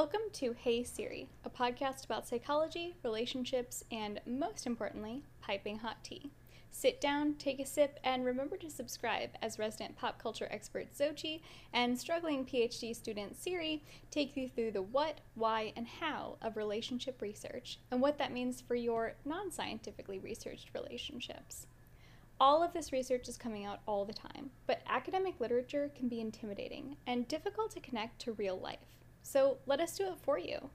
Welcome to Hey Siri, a podcast about psychology, relationships, and most importantly, piping hot tea. Sit down, take a sip, and remember to subscribe as resident pop culture expert Xochi and struggling PhD student Siri take you through the what, why, and how of relationship research and what that means for your non scientifically researched relationships. All of this research is coming out all the time, but academic literature can be intimidating and difficult to connect to real life. So let us do it for you.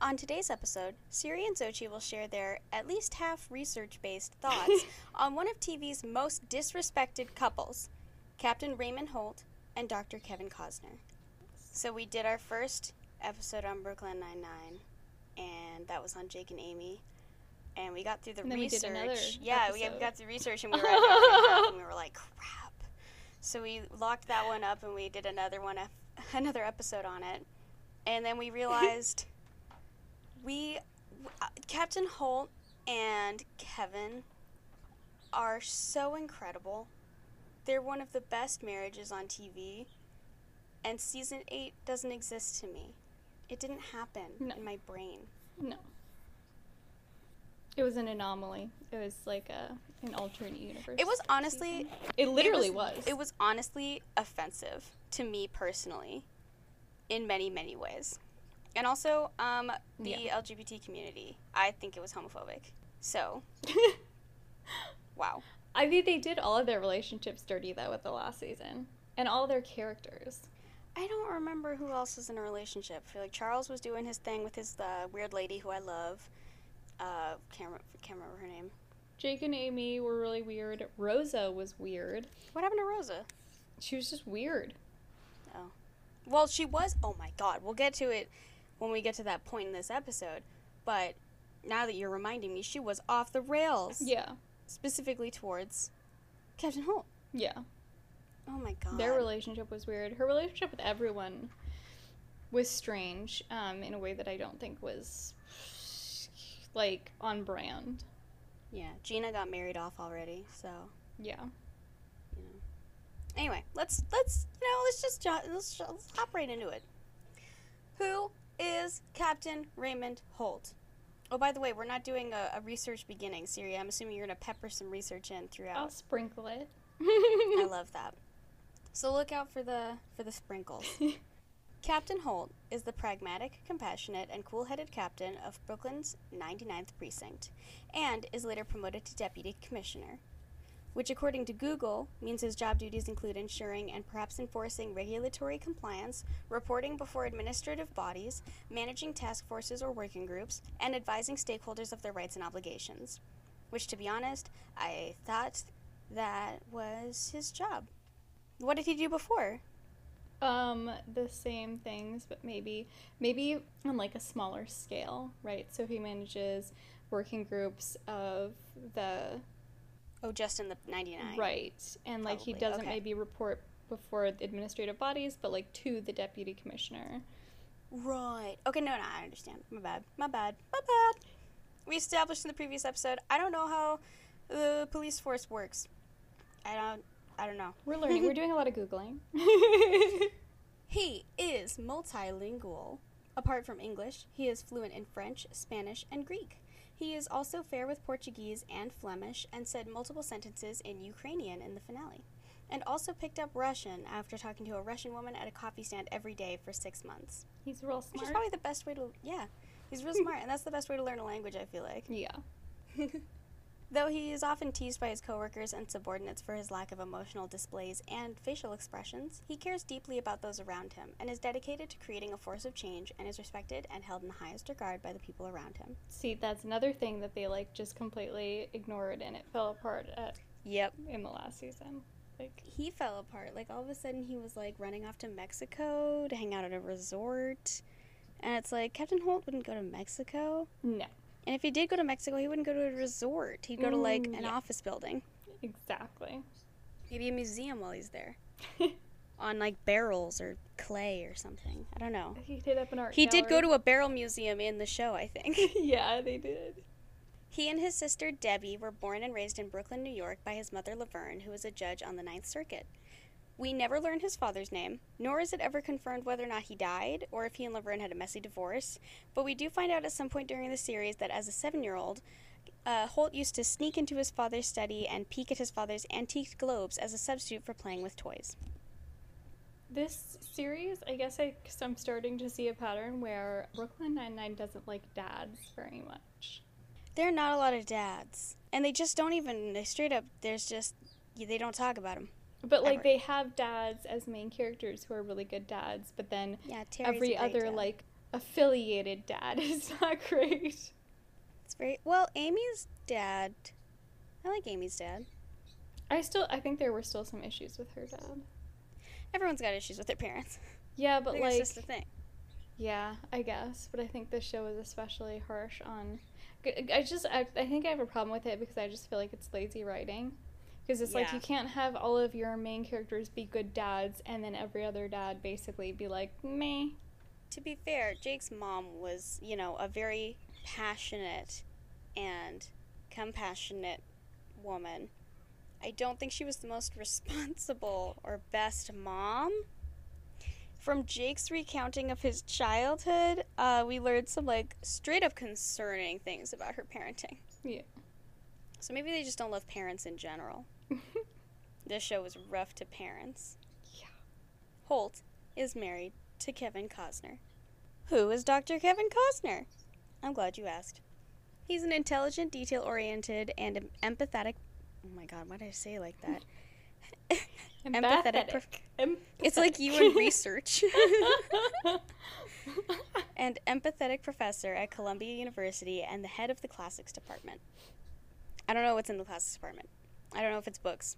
On today's episode, Siri and Xochi will share their at least half research based thoughts on one of TV's most disrespected couples, Captain Raymond Holt and Dr. Kevin Cozner. So, we did our first episode on Brooklyn Nine-Nine, and that was on Jake and Amy. And we got through the And then we did research. another yeah, we got through research and we were at and a half, and we were like, crap. So we locked that one up and we did another one, another episode on it. And then we realized we uh, Captain Holt and Kevin are so incredible. They're one of the best marriages on TV. And season 8 doesn't exist to me. It didn't happen No. in my brain. No. It was an anomaly. It was like a an alternate universe. It was honestly It literally was. It was honestly offensive to me personally in many, many ways. And also, um, the Yeah. LGBT community. I think it was homophobic. So, wow. I think they did all of their relationships dirty though with the last season, and all their characters. I don't remember who else was in a relationship. I feel like Charles was doing his thing with his uh, weird lady who I love. Uh, can't, re- can't remember her name. Jake and Amy were really weird. Rosa was weird. What happened to Rosa? She was just weird. Well, she was. Oh my god. We'll get to it when we get to that point in this episode. But now that you're reminding me, she was off the rails. Yeah. Specifically towards Captain Holt. Yeah. Oh my god. Their relationship was weird. Her relationship with everyone was strange, um, in a way that I don't think was like on brand. yeah, Gina got married off already, so Yeah. Anyway, let's let's you know let's just let's, let's hop right into it. Who is Captain Raymond Holt? Oh, by the way, we're not doing a, a research beginning, Siri. I'm assuming you're gonna pepper some research in throughout. I'll sprinkle it. I love that. So look out for the for the sprinkles. Captain Holt is the pragmatic, compassionate, and cool-headed captain of Brooklyn's 99th precinct, and is later promoted to deputy commissioner, which, according to Google, means his job duties include ensuring and perhaps enforcing regulatory compliance, reporting before administrative bodies, managing task forces or working groups, and advising stakeholders of their rights and obligations. Which, to be honest, I thought that was his job. What did he do before? Um, the same things, but maybe maybe on like a smaller scale, right? So he manages working groups of the Oh, just in the 99. right, and like he doesn't okay. maybe report before the administrative bodies, but like to the deputy commissioner. Right. Okay, no, no, I understand. My bad. My bad. My bad. We established in the previous episode, I don't know how the police force works. I don't I don't know. We're learning. We're doing a lot of googling. He is multilingual. Apart from English, he is fluent in French, Spanish, and Greek. He is also fair with Portuguese and Flemish and said multiple sentences in Ukrainian in the finale. And also picked up Russian after talking to a Russian woman at a coffee stand every day for six months. He's real smart. Which is probably the best way to, yeah. He's real smart, and that's the best way to learn a language, I feel like. Yeah. Though he is often teased by his coworkers and subordinates for his lack of emotional displays and facial expressions, he cares deeply about those around him and is dedicated to creating a force of change and is respected and held in the highest regard by the people around him. See, that's another thing that they like just completely ignored, and it fell apart at, Yep. in the last season. Like, He fell apart. Like all of a sudden he was like running off to Mexico to hang out at a resort. And it's like Captain Holt wouldn't go to Mexico. no, And if he did go to Mexico, he wouldn't go to a resort. He'd go to like Mm, an yeah. office building. exactly. Maybe a museum while he's there. On like barrels or clay or something. I don't know. he did up an art. He did go to a barrel museum in the show, I think. yeah, they did. he and his sister Debbie were born and raised in Brooklyn, New York by his mother Laverne, who was a judge on the Ninth Circuit. We never learn his father's name, nor is it ever confirmed whether or not he died or if he and Laverne had a messy divorce. But we do find out at some point during the series that as a seven year old, uh, Holt used to sneak into his father's study and peek at his father's antique globes as a substitute for playing with toys. This series, I guess I, I'm starting to see a pattern where Brooklyn Nine-Nine doesn't like dads very much. There are not a lot of dads. And they just don't even, they straight up, there's just, they don't talk about them. But like Ever. they have dads as main characters who are really good dads, but then Yeah, Terry's every other dad. like affiliated dad is not great. It's very, well, Amy's dad, I like Amy's dad. I still I think there were still some issues with her dad. Everyone's got issues with their parents. Yeah, but like it's just a thing. yeah, I guess. But I think this show is especially harsh on. I just I, I think I have a problem with it because I just feel like it's lazy writing. Because it's like you can't have all of your main characters be good dads and then every other dad basically be like me. To be fair, Jake's mom was, you know, a very passionate and compassionate woman. I don't think she was the most responsible or best mom. From Jake's recounting of his childhood, uh, we learned some like straight up concerning things about her parenting. Yeah. So maybe they just don't love parents in general. This show was rough to parents. Yeah. Holt is married to Kevin Cozner. Who is Dr. Kevin Cozner? I'm glad you asked. He's an intelligent, detail oriented, and empathetic. Oh my god, why did I say like that? Empathetic prof- It's like you in research. and empathetic professor at Columbia University and the head of the classics department. I don't know what's in the classics department. I don't know if it's books.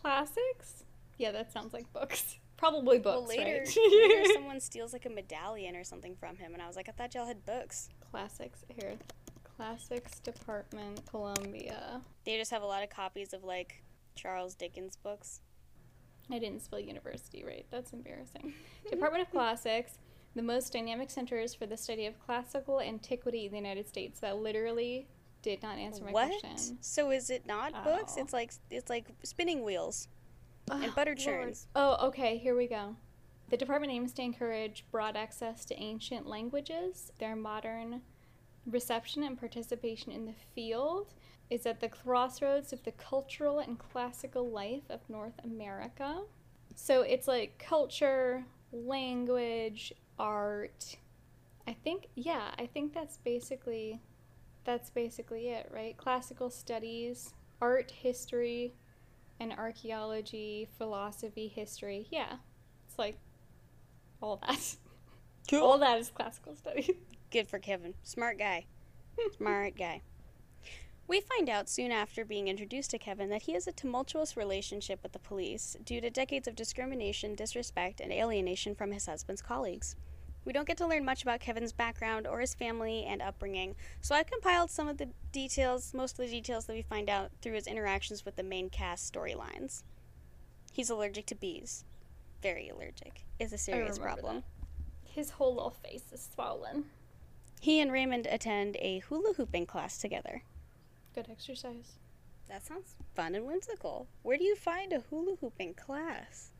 Classics? Yeah, that sounds like books. Probably books. well, later, right? later someone steals like a medallion or something from him, and I was like, I thought y'all had books. Classics here. Classics Department, Columbia. They just have a lot of copies of like Charles Dickens books. I didn't spell university right. That's embarrassing. Department of Classics, the most dynamic centers for the study of classical antiquity in the United States. That literally did not answer my what? question. So is it not books? Oh. It's like it's like spinning wheels. And Oh, butter Lord. churns. Oh, okay, here we go. The department aims to encourage broad access to ancient languages. Their modern reception and participation in the field is at the crossroads of the cultural and classical life of North America. So it's like culture, language, art. I think yeah, I think that's basically that's basically it, right? Classical studies, art, history, and archaeology, philosophy, history. Yeah, it's like all that. Cool. All that is classical studies. Good for Kevin. Smart guy. Smart guy. We find out soon after being introduced to Kevin that he has a tumultuous relationship with the police due to decades of discrimination, disrespect, and alienation from his husband's colleagues. We don't get to learn much about Kevin's background or his family and upbringing, so I've compiled some of the details, most of the details that we find out through his interactions with the main cast storylines. He's allergic to bees. Very allergic. Is a serious problem. His whole little face is swollen. He and Raymond attend a hula hooping class together. Good exercise. That sounds fun and whimsical. Where do you find a hula hooping class?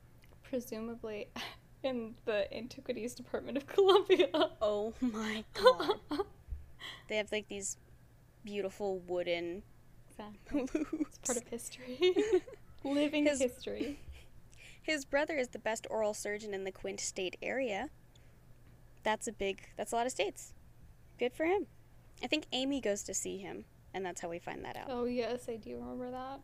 Presumably in the Antiquities Department of Columbia. Oh my god. they have like these beautiful wooden exactly. hoops. Part of history. Living His- history. His brother is the best oral surgeon in the Quint State area. That's a big, that's a lot of states. Good for him. I think Amy goes to see him, and that's how we find that out. Oh yes, I do remember that.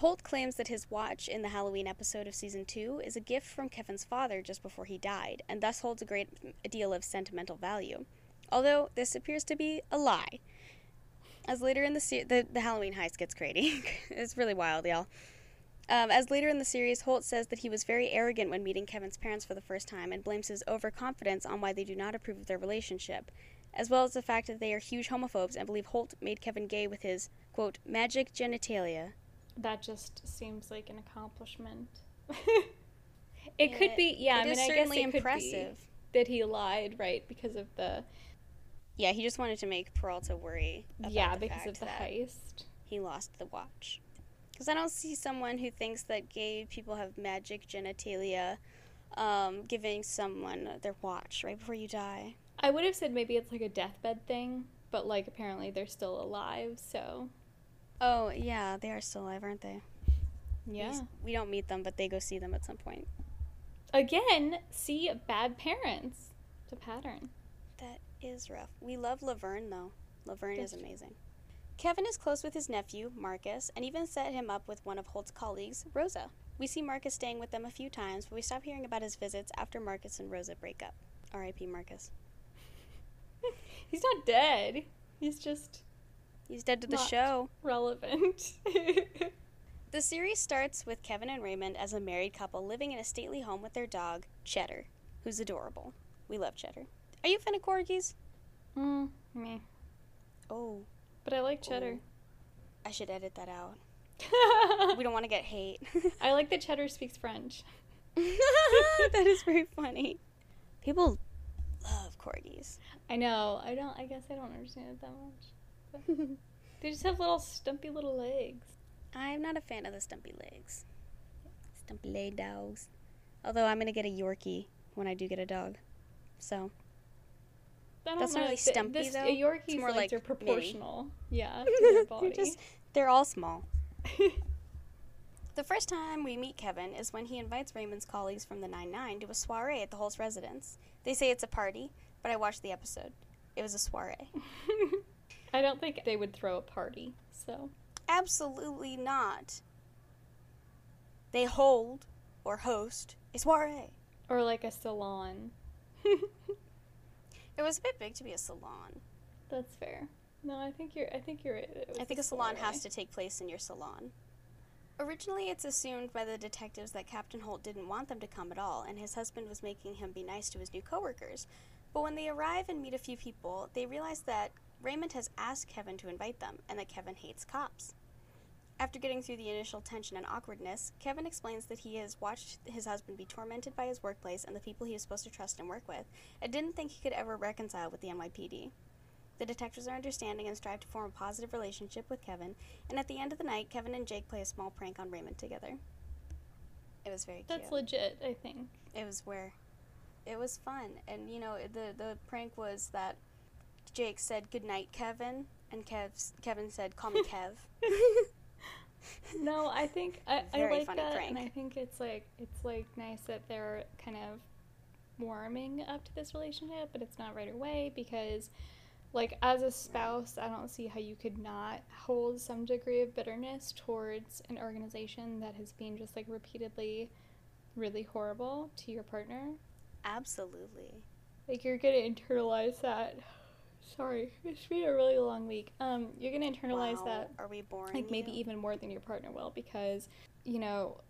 Holt claims that his watch in the Halloween episode of season two is a gift from Kevin's father just before he died, and thus holds a great deal of sentimental value. Although this appears to be a lie. As later in the se- the, the Halloween heist gets crazy. it's really wild, y'all. Um, as later in the series, Holt says that he was very arrogant when meeting Kevin's parents for the first time and blames his overconfidence on why they do not approve of their relationship, as well as the fact that they are huge homophobes and believe Holt made Kevin gay with his, quote, magic genitalia. That just seems like an accomplishment. it could be, yeah. it I is mean, I guess certainly it could impressive. be that he lied, right? Because of the Yeah, he just wanted to make Peralta worry. About yeah, the because fact of the heist. He lost the watch. Because I don't see someone who thinks that gay people have magic genitalia um, giving someone their watch right before you die. I would have said maybe it's like a deathbed thing, but like apparently they're still alive, so Oh, yeah, they are still alive, aren't they? We yeah. s- We, don't meet them, but they go see them at some point. Again, see bad parents. It's a pattern. That is rough. We love Laverne, though. Laverne is amazing. Kevin is close with his nephew, Marcus, and even set him up with one of Holt's colleagues, Rosa. We see Marcus staying with them a few times, but we stop hearing about his visits after Marcus and Rosa break up. R.I.P. Marcus. He's not dead. He's just He's dead to the Not. show. relevant. The series starts with Kevin and Raymond as a married couple living in a stately home with their dog, Cheddar, who's adorable. We love Cheddar. Are you a fan of corgis? mm, me. Oh, But I like cheddar. I should edit that out. We don't want to get hate. I like that cheddar speaks French. that is very funny. People love corgis. I know. I don't. I guess I don't understand it that much. They just have little stumpy little legs. I'm not a fan of the stumpy legs. Stumpy leg dogs. Although I'm gonna get a Yorkie when I do get a dog. So That's not really stumpy, this, though. Yorkies It's more like, like they're mini. proportional. Yeah, their they're just they're all small. The first time we meet Kevin is when he invites Raymond's colleagues from the 9-9 to a soiree at the Holt's residence. They say it's a party, but I watched the episode. It was a soiree. I don't think they would throw a party. So Absolutely not. They hold or host a soiree. or like a salon. It was a bit big to be a salon. That's fair. No, I think you're. I think you're right. I think a salon soiree. has to take place in your salon. Originally, it's assumed by the detectives that Captain Holt didn't want them to come at all, and his husband was making him be nice to his new coworkers. But when they arrive and meet a few people, they realize that Raymond has asked Kevin to invite them, and that Kevin hates cops. After getting through the initial tension and awkwardness, Kevin explains that he has watched his husband be tormented by his workplace and the people he is supposed to trust and work with, and didn't think he could ever reconcile with the NYPD. The detectives are understanding and strive to form a positive relationship with Kevin, and at the end of the night, Kevin and Jake play a small prank on Raymond together. It was very That's cute. legit. I think. it was where it was fun, and you know the the prank was that Jake said good night, Kevin, and Kev Kevin said call me Kev. No, I think I, I like funny that, prank. and I think it's like it's like nice that they're kind of warming up to this relationship, but it's not right away because, like, as a spouse, I don't see how you could not hold some degree of bitterness towards an organization that has been just like repeatedly really horrible to your partner. Absolutely. Like you're gonna internalize that. Sorry, it's been a really long week. Um, you're gonna internalize Wow. that Are we boring? like maybe you? even more than your partner will because you know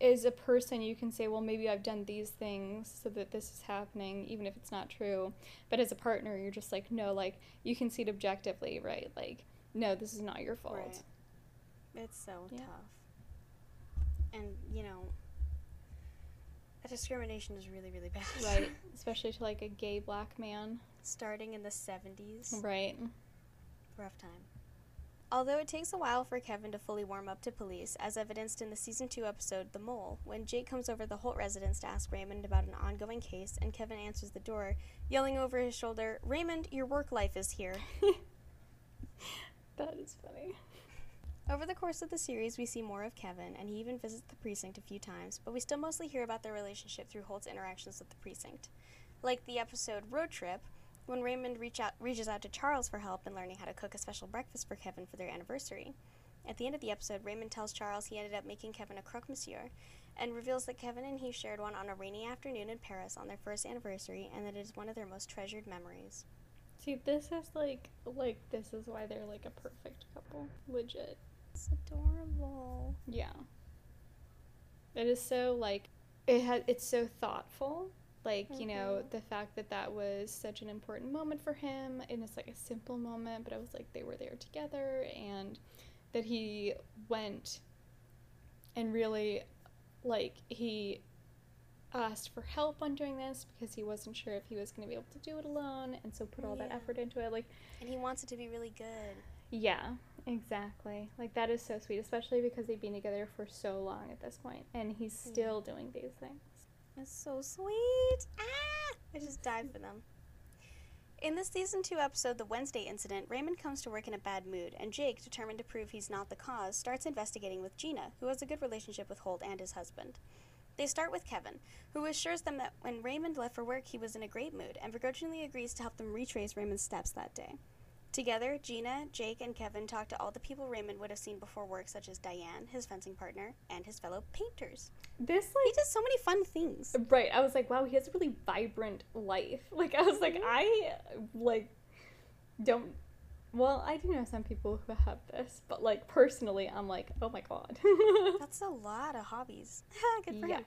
as a person you can say well maybe i've done these things so that this is happening even if it's not true but as a partner you're just like no like you can see it objectively right like no this is not your fault Right. It's so Yeah. tough. And you know, discrimination is really really bad. right especially to like a gay black man Starting in the seventies. right Rough time. Although it takes a while for Kevin to fully warm up to police, as evidenced in the season 2 episode The Mole, when Jake comes over the Holt residence to ask Raymond about an ongoing case, and Kevin answers the door, yelling over his shoulder, Raymond, your work life is here. that is funny Over the course of the series, we see more of Kevin, and he even visits the precinct a few times, but we still mostly hear about their relationship through Holt's interactions with the precinct. Like the episode Road Trip, when Raymond reach out, reaches out to Charles for help in learning how to cook a special breakfast for Kevin for their anniversary. At the end of the episode, Raymond tells Charles he ended up making Kevin a croque monsieur, and reveals that Kevin and he shared one on a rainy afternoon in Paris on their first anniversary, and that it is one of their most treasured memories. see this is like like this is why they're like a perfect couple legit It's adorable. Yeah. It is so like it has it's so thoughtful. Like, you know, Mhm. the fact that that was such an important moment for him and it's like a simple moment, but I was like they were there together and that he went and really like he asked for help on doing this because he wasn't sure if he was going to be able to do it alone and so put all that effort into it like And he wants it to be really good. yeah Exactly. Like that is so sweet, especially because they've been together for so long at this point, and he's still doing these things. It's so sweet. Ah! I just died for them. In the season 2 episode, The Wednesday Incident, Raymond comes to work in a bad mood, and Jake, determined to prove he's not the cause, starts investigating with Gina, who has a good relationship with Holt and his husband. They start with Kevin, who assures them that when Raymond left for work, he was in a great mood, and begrudgingly agrees to help them retrace Raymond's steps that day. Together, Gina, Jake, and Kevin talk to all the people Raymond would have seen before work, such as Diane, his fencing partner, and his fellow painters. This He does so many fun things. right, I was like, wow, he has a really vibrant life. Like I was like, mm-hmm. I like don't. Well, I do know some people who have this, but like personally, I'm like, oh my god. That's a lot of hobbies. Good for Yeah. him.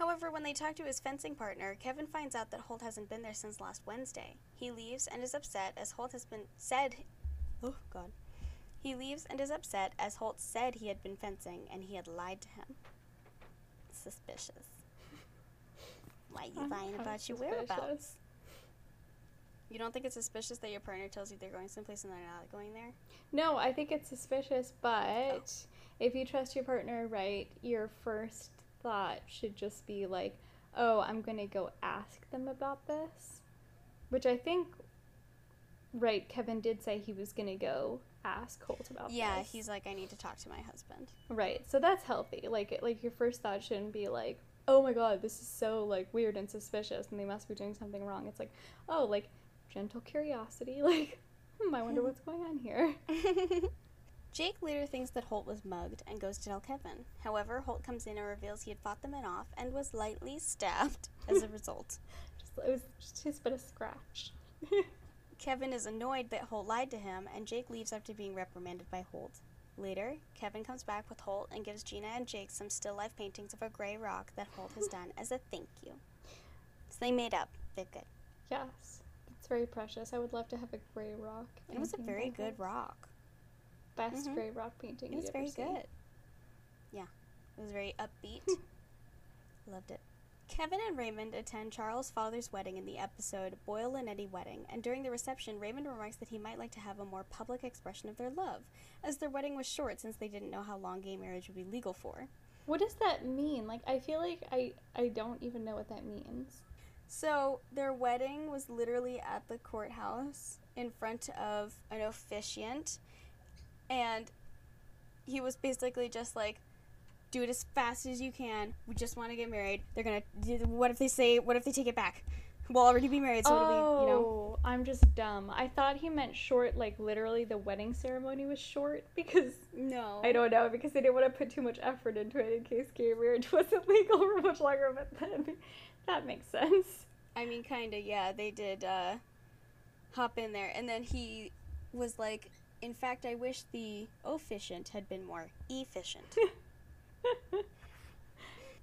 However, when they talk to his fencing partner, Kevin finds out that Holt hasn't been there since last Wednesday. He leaves and is upset as Holt has been said. Oh, God. He leaves and is upset as Holt said he had been fencing and he had lied to him. Suspicious. Why are you I'm lying about your whereabouts? You don't think it's suspicious that your partner tells you they're going someplace and they're not going there? No, I think it's suspicious, but Oh. if you trust your partner, right, your first thought should just be like, oh, I'm going to go ask them about this. Which I think, right, Kevin did say he was going to go ask Holt about Yeah, this. he's like, I need to talk to my husband. Right, so that's healthy. Like, like your first thought shouldn't be like, oh my god, this is so, like, weird and suspicious and they must be doing something wrong. It's like, oh, like, gentle curiosity. Like, hmm, I wonder what's going on here. Jake later thinks that Holt was mugged and goes to tell Kevin. However, Holt comes in and reveals he had fought the men off and was lightly stabbed as a result. Just, it was just, just but a scratch. Kevin is annoyed that Holt lied to him, and Jake leaves after being reprimanded by Holt. Later, Kevin comes back with Holt and gives Gina and Jake some still life paintings of a gray rock that Holt has done as a thank you. So they made up. They're good. yes, it's very precious. I would love to have a gray rock. It was a very good rock. Best Mhm. gray rock painting. It was very ever seen. good. Yeah. It was very upbeat. Loved it. Kevin and Raymond attend Charles' father's wedding in the episode Boyle-Linetti Wedding, and during the reception, Raymond remarks that he might like to have a more public expression of their love, as their wedding was short since they didn't know how long gay marriage would be legal for. What does that mean? Like, I feel like I I don't even know what that means. So, their wedding was literally at the courthouse in front of an officiant, and he was basically just like, do it as fast as you can. We just want to get married. They're gonna. What if they say? What if they take it back? We'll already be married, so oh, it'll be, you know. I'm just dumb. I thought he meant short, like literally the wedding ceremony was short because No. I don't know because they didn't want to put too much effort into it in case gay marriage wasn't legal for much longer. But then that makes sense. I mean, kinda. Yeah, they did uh, hop in there, and then he was like, "In fact, I wish the officiant had been more efficient."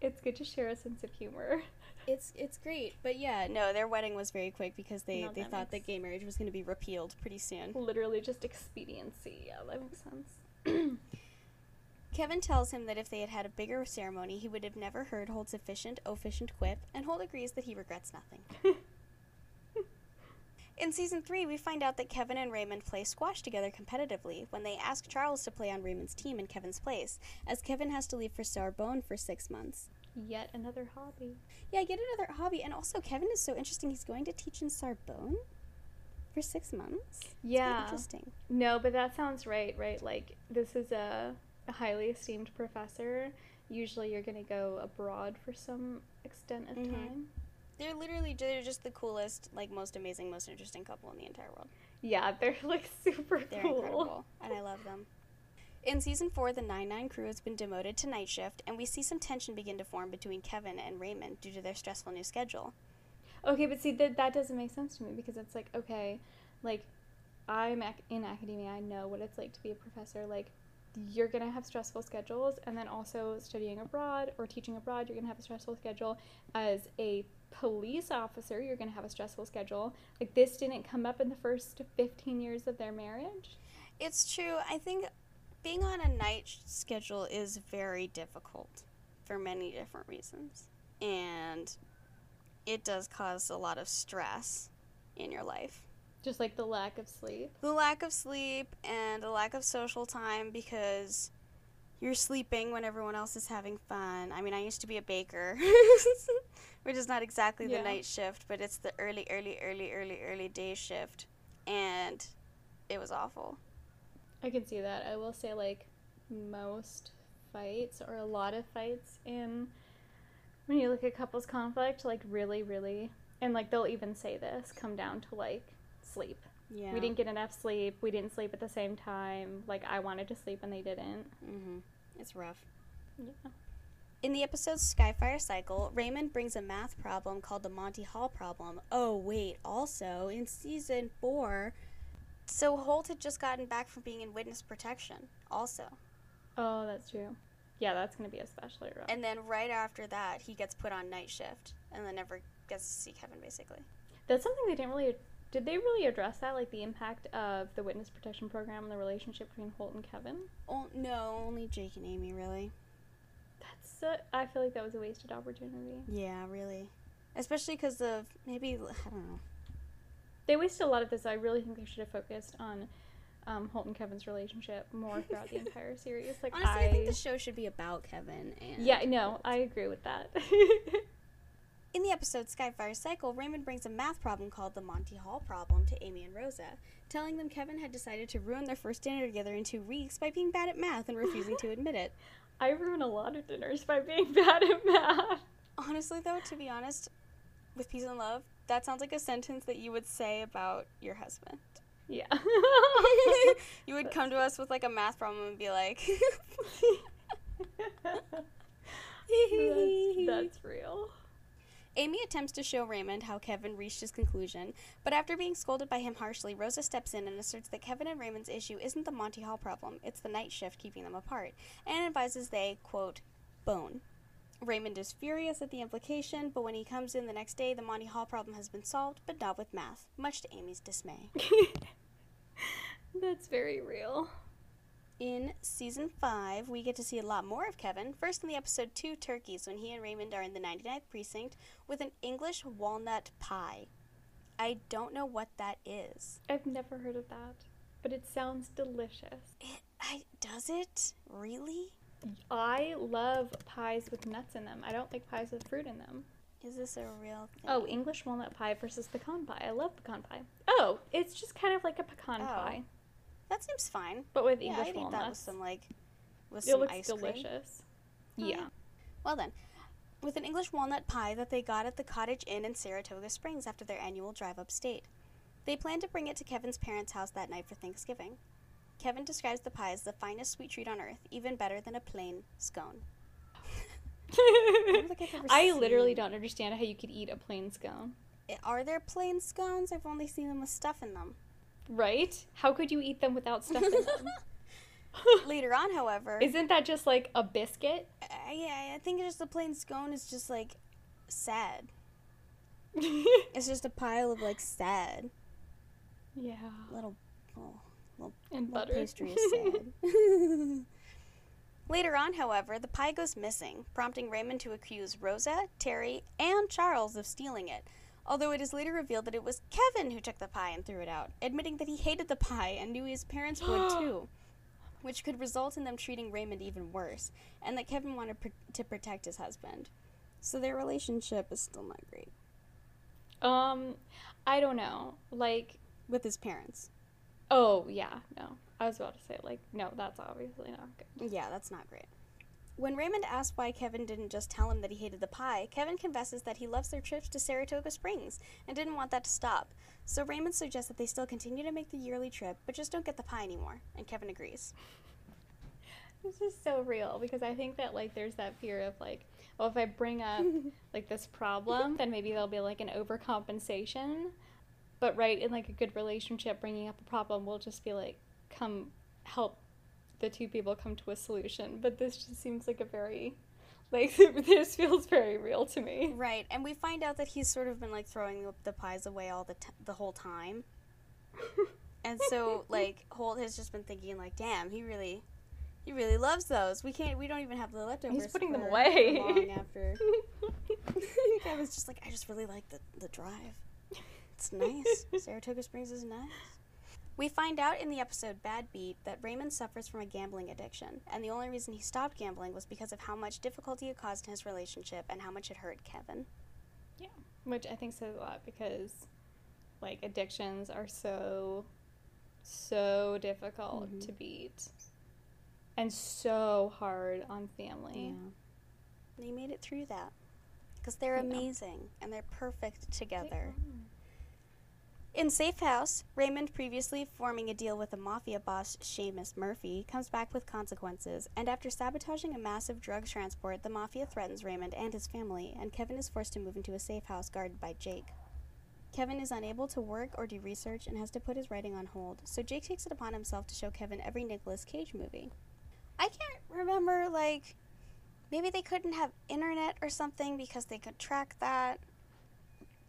it's good to share a sense of humor. It's it's great, but yeah, no, their wedding was very quick because they, No, they that thought makes- that gay marriage was going to be repealed pretty soon. Literally just expediency. Yeah, that makes sense. Kevin tells him that if they had had a bigger ceremony, he would have never heard Holt's efficient, officient quip, and Holt agrees that he regrets nothing. In season three, we find out that Kevin and Raymond play squash together competitively when they ask Charles to play on Raymond's team in Kevin's place, as Kevin has to leave for Sorbonne for six months. Yet another hobby. Yeah, yet another hobby, and also Kevin is so interesting. He's going to teach in Sorbonne for six months. Yeah. interesting. No, but that sounds right, right? Like, this is a, a highly esteemed professor. Usually you're going to go abroad for some extent of Mhm. time. They're literally they're just the coolest, like most amazing, most interesting couple in the entire world. Yeah, they're like super They're cool. incredible, and I love them. In season four, the 9 9 crew has been demoted to night shift, and we see some tension begin to form between Kevin and Raymond due to their stressful new schedule. Okay, but see, that, that doesn't make sense to me because it's like, okay, like, I'm ac- in academia, I know what it's like to be a professor. Like, you're going to have stressful schedules, and then also studying abroad or teaching abroad, you're going to have a stressful schedule. As a police officer, you're going to have a stressful schedule. Like, this didn't come up in the first 15 years of their marriage. It's true. I think being on a night schedule is very difficult for many different reasons, and it does cause a lot of stress in your life. Just like the lack of sleep. The lack of sleep and the lack of social time because you're sleeping when everyone else is having fun. I mean, I used to be a baker, which is not exactly the night shift, but it's the early, early, early, early, early day shift. And it was awful. I can see that. I will say, like, most fights or a lot of fights in when you look at couples conflict, like, really, really, and like, they'll even say this come down to like sleep. Yeah. We didn't get enough sleep. We didn't sleep at the same time. Like, I wanted to sleep and they didn't. Mm-hmm. It's rough. Yeah. In the episode Skyfire Cycle, Raymond brings a math problem called the Monty Hall problem. Oh, wait, also in season four. So Holt had just gotten back from being in witness protection, also. Oh, that's true. Yeah, that's going to be especially rough. And then right after that, he gets put on night shift and then never gets to see Kevin, basically. That's something they didn't really. Did they really address that, like the impact of the witness protection program and the relationship between Holt and Kevin? Oh, no, only Jake and Amy, really. That's. A, I feel like that was a wasted opportunity. Yeah, really. Especially because of maybe, I don't know. They wasted a lot of this. I really think they should have focused on um, Holt and Kevin's relationship more throughout the entire series. Like Honestly, I, I think the show should be about Kevin and. yeah, no, I agree with that. In the episode Skyfire Cycle, Raymond brings a math problem called the Monty Hall problem to Amy and Rosa, telling them Kevin had decided to ruin their first dinner together in two weeks by being bad at math and refusing to admit it. I ruin a lot of dinners by being bad at math. Honestly, though, to be honest, with peace and love, that sounds like a sentence that you would say about your husband. Yeah. you would come to us with like a math problem and be like, that's, that's real. Amy attempts to show Raymond how Kevin reached his conclusion, but after being scolded by him harshly, Rosa steps in and asserts that Kevin and Raymond's issue isn't the Monty Hall problem, it's the night shift keeping them apart, and advises they, quote, bone. Raymond is furious at the implication, but when he comes in the next day, the Monty Hall problem has been solved, but not with math, much to Amy's dismay. that's very real. In season 5, we get to see a lot more of Kevin. First in the episode 2 Turkeys, when he and Raymond are in the 99th precinct with an English walnut pie. I don't know what that is. I've never heard of that, but it sounds delicious. It, I does it really? I love pies with nuts in them. I don't like pies with fruit in them. Is this a real thing? Oh, English walnut pie versus pecan pie. I love pecan pie. Oh, it's just kind of like a pecan Oh. pie, that seems fine. but with Yeah, English I'd eat that with some like with it some looks ice cream. delicious. Oh, yeah. yeah. Well then, with an English walnut pie that they got at the Cottage Inn in Saratoga Springs after their annual drive upstate. They plan to bring it to Kevin's parents' house that night for Thanksgiving. Kevin describes the pie as the finest sweet treat on earth, even better than a plain scone. I've I literally don't understand how you could eat a plain scone. Eh, are there plain scones? I've only seen them with stuff in them. Right? How could you eat them without stuff in them? Later on, however, Isn't that just like a biscuit? uh, yeah, I think just a plain scone is just like sad. It's just a pile of like sad yeah. little, little And Well, butter. pastry is sad. Later on, however, the pie goes missing, prompting Raymond to accuse Rosa, Terry, and Charles of stealing it. Although it is later revealed that it was Kevin who took the pie and threw it out, admitting that he hated the pie and knew his parents would too, which could result in them treating Raymond even worse, and that Kevin wanted pr- to protect his husband. So their relationship is still not great um, I don't know. Like, with his parents. oh yeah, no. I was about to say like, no, that's obviously not good. Yeah, that's not great. When Raymond asks why Kevin didn't just tell him that he hated the pie, Kevin confesses that he loves their trips to Saratoga Springs and didn't want that to stop. So Raymond suggests that they still continue to make the yearly trip, but just don't get the pie anymore, and Kevin agrees. This is so real because I think that like there's that fear of like, well, if I bring up like this problem, then maybe there'll be like an overcompensation. But right in like a good relationship, bringing up a problem will just be like come help the two people come to a solution. But this just seems like a very like this feels very real to me. Right, and we find out that he's sort of been like throwing the, pies away all the t- the whole time. And so like Holt has just been thinking like, damn, he really he really loves those. We can't we don't even have the leftovers. He's putting them away. long after. I was just like, I just really like the, the drive. It's nice. Saratoga Springs is nice. We find out in the episode Bad Beat that Raymond suffers from a gambling addiction, and the only reason he stopped gambling was because of how much difficulty it caused in his relationship and how much it hurt Kevin. Yeah, which I think says a lot because, like, addictions are so, so difficult Mhm. to beat, and so hard on family. Yeah. They made it through that because they're amazing and they're perfect They together. are. In Safe House, Raymond, previously forming a deal with the mafia boss Seamus Murphy, comes back with consequences, and after sabotaging a massive drug transport, the mafia threatens Raymond and his family, and Kevin is forced to move into a safe house guarded by Jake. Kevin is unable to work or do research and has to put his writing on hold, so Jake takes it upon himself to show Kevin every Nicolas Cage movie. I can't remember, like, maybe they couldn't have internet or something because they could track that.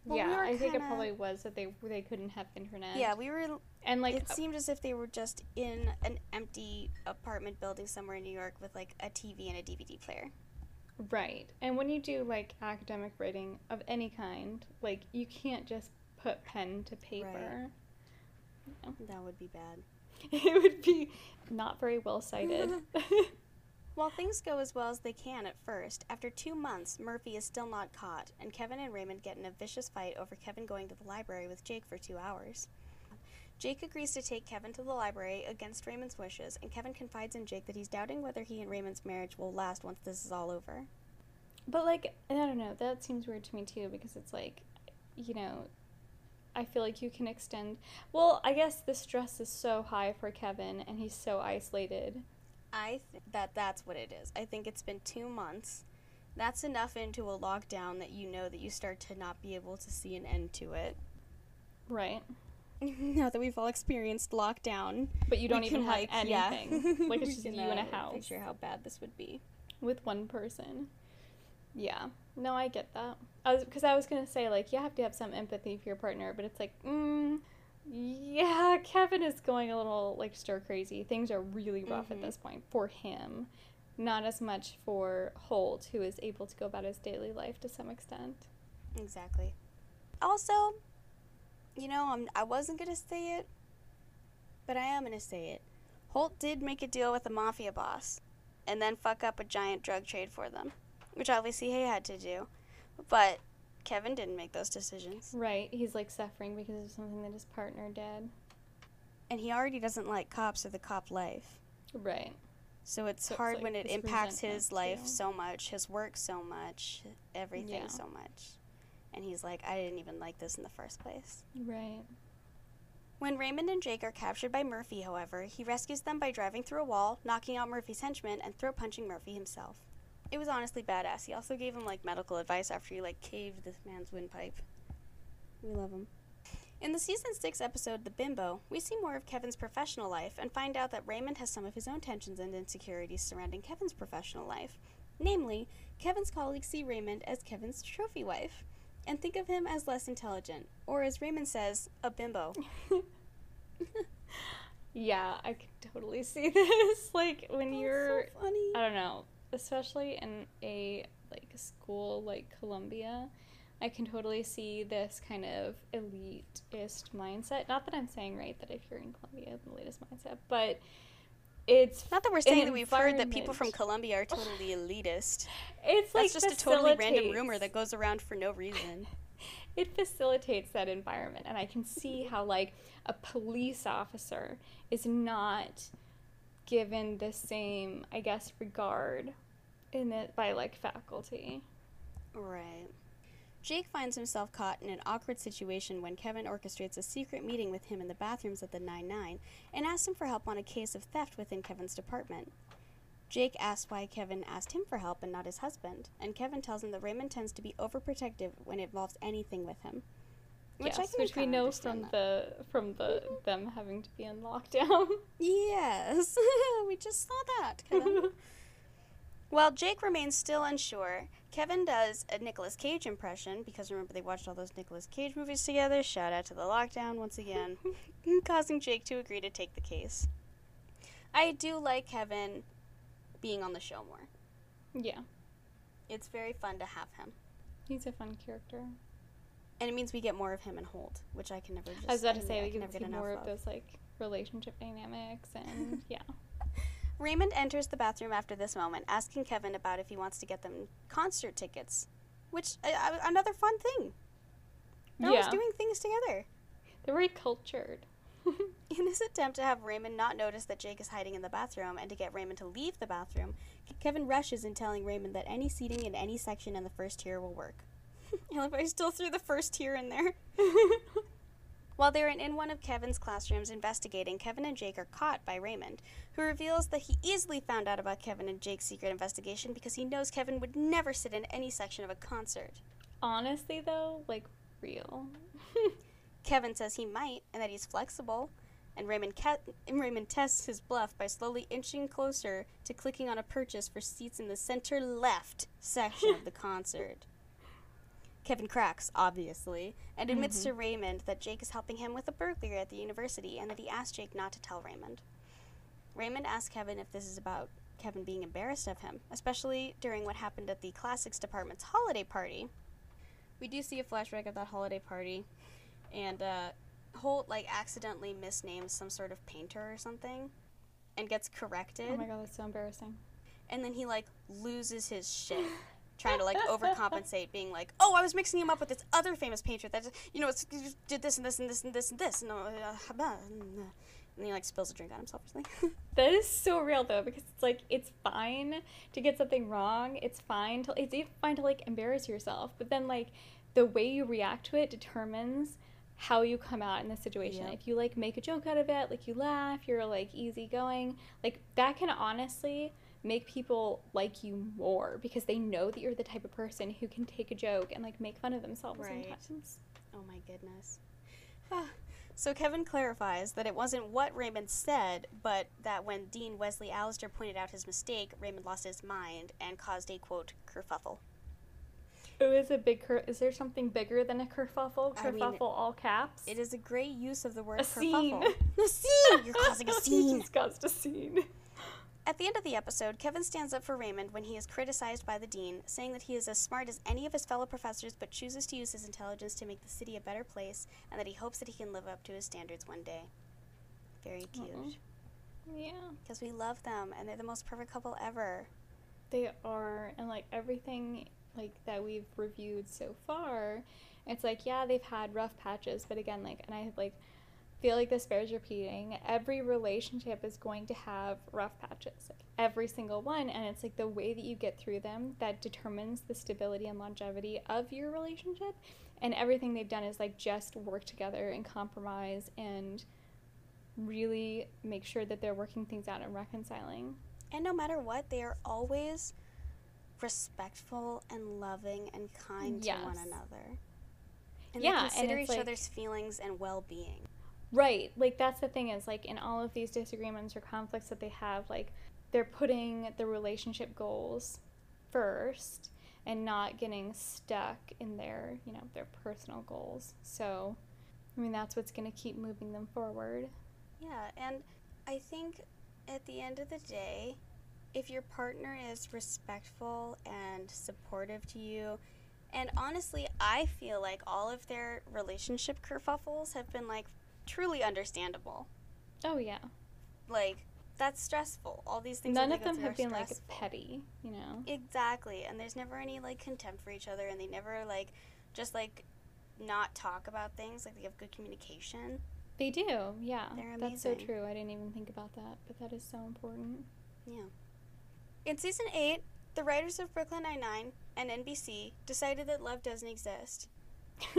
Well, we yeah, were I think it probably was that they they couldn't have internet. Yeah, we were and like it uh, seemed as if they were just in an empty apartment building somewhere in New York with like a TV and a DVD player. Right. And when you do like academic writing of any kind, like you can't just put pen to paper. That would be bad. It would be not very well cited. While things go as well as they can at first, after two months, Murphy is still not caught, and Kevin and Raymond get in a vicious fight over Kevin going to the library with Jake for two hours. Jake agrees to take Kevin to the library against Raymond's wishes, and Kevin confides in Jake that he's doubting whether he and Raymond's marriage will last once this is all over. but like I don't know, that seems weird to me too because it's like, you know, I feel like you can extend. Well, I guess the stress is so high for Kevin and he's so isolated. I th- that that's what it is. I think it's been two months. That's enough into a lockdown that you know that you start to not be able to see an end to it. Right. now that we've all experienced lockdown, But you don't even have like, yeah. anything. like it's just you in a uh, house. Picture how bad this would be. with one person. Yeah. No, I get that. I was because I was gonna say like you have to have some empathy for your partner, but it's like, mm, yeah, Kevin is going a little like stir crazy. Things are really rough Mhm. at this point for him, not as much for Holt, who is able to go about his daily life to some extent. Exactly. Also, you know, I'm, I wasn't going to say it, but I am going to say it. Holt did make a deal with the mafia boss and then fuck up a giant drug trade for them, which obviously he had to do. But Kevin didn't make those decisions. Right. He's like suffering because of something that his partner did. And he already doesn't like cops or the cop life. Right. So it's So it's hard like when it impacts his life too. so much, his work so much, everything Yeah. so much. And he's like, I didn't even like this in the first place. Right. When Raymond and Jake are captured by Murphy, however, he rescues them by driving through a wall, knocking out Murphy's henchmen, and throat punching Murphy himself. It was honestly badass. He also gave him like medical advice after he like caved this man's windpipe. We love him. In the season 6 episode The Bimbo, we see more of Kevin's professional life and find out that Raymond has some of his own tensions and insecurities surrounding Kevin's professional life. Namely, Kevin's colleagues see Raymond as Kevin's trophy wife and think of him as less intelligent, or as Raymond says, a bimbo. yeah, I can totally see this. Like when That's you're so funny. I don't know, especially in a like school like Columbia, I can totally see this kind of elitist mindset. Not that I'm saying right that if you're in Columbia, the latest mindset, but it's Not that we're saying that we've heard that people from. Columbia are totally elitist. it's like That's just a totally random rumor that goes around for no reason. it facilitates that environment and i can see how like a police officer is not given the same i guess regard in it by like faculty Right. Jake finds himself caught in an awkward situation when Kevin orchestrates a secret meeting with him in the bathrooms at the 9 9 and asks him for help on a case of theft within Kevin's department. Jake asks why Kevin asked him for help and not his husband, and Kevin tells him that Raymond tends to be overprotective when it involves anything with him. Which I yes which we know from that. the from the them having to be in lockdown Yes, we just saw that, Kevin. While Jake remains still unsure, Kevin does a Nicolas Cage impression because remember they watched all those Nicolas Cage movies together. Shout out to the lockdown once again, causing Jake to agree to take the case. I do like Kevin being on the show more. yeah It's very fun to have him. he's a fun character And it means we get more of him and Holt, which I can never just. I was about to say we can see get more enough of those like relationship dynamics and yeah. Raymond enters the bathroom after this moment, asking Kevin about if he wants to get them concert tickets, which uh, another fun thing. They're always doing things together. They're very cultured. In his attempt to have Raymond not notice that Jake is hiding in the bathroom and to get Raymond to leave the bathroom, Kevin rushes in telling Raymond that any seating in any section in the first tier will work. I love how he still threw the first tier in there. While they're in one of Kevin's classrooms investigating, Kevin and Jake are caught by Raymond, who reveals that he easily found out about Kevin and Jake's secret investigation because he knows Kevin would never sit in any section of a concert. Honestly though, like real. Kevin says he might and that he's flexible, and Raymond, Raymond tests his bluff by slowly inching closer to clicking on a purchase for seats in the center left section of the concert. Kevin cracks, obviously, and admits to Raymond that Jake is helping him with a burglary at the university and that he asked Jake not to tell Raymond. Raymond asks Kevin if this is about Kevin being embarrassed of him, especially during what happened at the classics department's holiday party. We do see a flashback of that holiday party, and uh, Holt like accidentally misnames some sort of painter or something, and gets corrected, Oh my god, that's so embarrassing. and then he like loses his shit. Trying to like overcompensate, being like, "Oh, I was mixing him up with this other famous painter that you know it's, did this and this and this and this and this," and, uh, and he like spills a drink on himself or something. That is so real though, because it's like it's fine to get something wrong. It's fine to it's even fine to like embarrass yourself, but then like the way you react to it determines how you come out in the situation. If you like make a joke out of it, like you laugh, you're like easygoing, like that can honestly make people like you more because they know that you're the type of person who can take a joke and like make fun of themselves Right. sometimes. Oh my goodness. Ah, so Kevin clarifies that it wasn't what Raymond said, but that when Dean Wesley Allister pointed out his mistake, Raymond lost his mind and caused a quote kerfuffle. Oh, is a big cur- is there something bigger than a kerfuffle? I mean, Kerfuffle all caps? It is a great use of the word A scene. kerfuffle. A scene. You're causing a scene. just caused a scene. At the end of the episode, Kevin stands up for Raymond when he is criticized by the dean, saying that he is as smart as any of his fellow professors but chooses to use his intelligence to make the city a better place, and that he hopes that he can live up to his standards one day. Very cute. Aw. Yeah, Because we love them, and they're the most perfect couple ever. they are, and like everything like that we've reviewed so far, it's like yeah, they've had rough patches, but again, like, and I like feel like this bears repeating. Every relationship is going to have rough patches, like every single one, and it's like the way that you get through them that determines the stability and longevity of your relationship. And everything they've done is like just work together and compromise and really make sure that they're working things out and reconciling. And no matter what, they are always respectful and loving and kind to one another. And Yeah, they and consider each like- other's feelings and well being. Right. Like that's the thing is like in all of these disagreements or conflicts that they have, like they're putting the relationship goals first and not getting stuck in their, you know, their personal goals. So, I mean, that's what's going to keep moving them forward. Yeah, and I think at the end of the day, if your partner is respectful and supportive to you, and honestly, I feel like all of their relationship kerfuffles have been like truly understandable. Oh yeah. Like that's stressful. All these things. None of them have been like petty, you know. Exactly, and there's never any like contempt for each other, and they never like just like not talk about things. Like they have good communication. They do. Yeah. They're amazing. That's so true. I didn't even think about that, but that is so important. Yeah. In season eight, the writers of Brooklyn Nine Nine and NBC decided that love doesn't exist.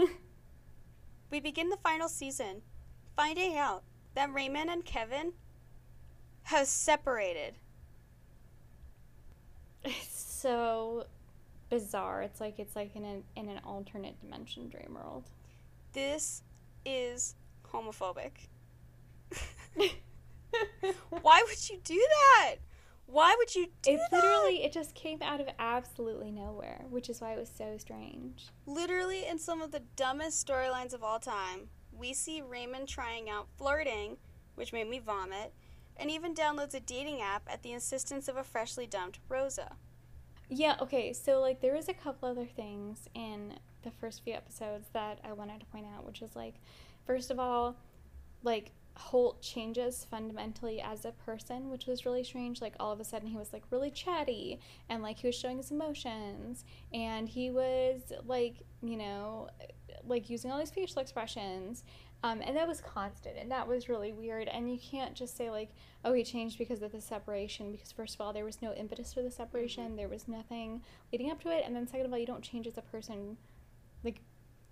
We begin the final season, finding out that Raymond and Kevin have separated. It's so bizarre. It's like it's like in an in an alternate dimension dream world. This is homophobic. Why would you do that? Why would you do It that? literally it just came out of absolutely nowhere, which is why it was so strange. Literally, in some of the dumbest storylines of all time, we see Raymond trying out flirting, which made me vomit, and even downloads a dating app at the insistence of a freshly dumped Rosa. Yeah, okay, so like there was a couple other things in the first few episodes that I wanted to point out, which is like, first of all, like Holt changes fundamentally as a person, which was really strange. Like all of a sudden he was like really chatty and like he was showing his emotions and he was like, you know, like using all these facial expressions. Um, and that was constant and that was really weird. And you can't just say like, oh, he changed because of the separation because first of all, there was no impetus for the separation. Mm-hmm. There was nothing leading up to it. And then second of all, you don't change as a person like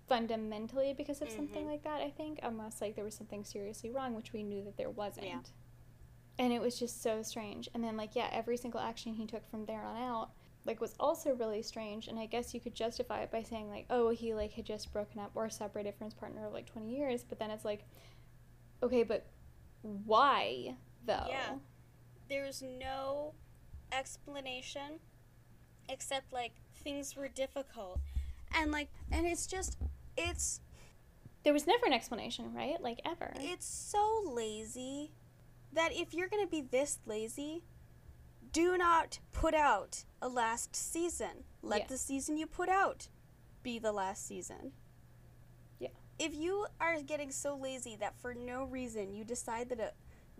fundamentally because of mm-hmm. something like that, I think, unless like there was something seriously wrong, which we knew that there wasn't. Yeah. And it was just so strange. And then like yeah, every single action he took from there on out like was also really strange and I guess you could justify it by saying like, oh, he like had just broken up or separated from his partner of like 20 years, but then it's like okay, but why though? Yeah. There's no explanation except like things were difficult. And like and it's just it's there was never an explanation, right? Like ever. It's so lazy that if you're to be this lazy, do not put out a last season. Let the season you put out be the last season. Yeah. If you are getting so lazy that for no reason you decide that a,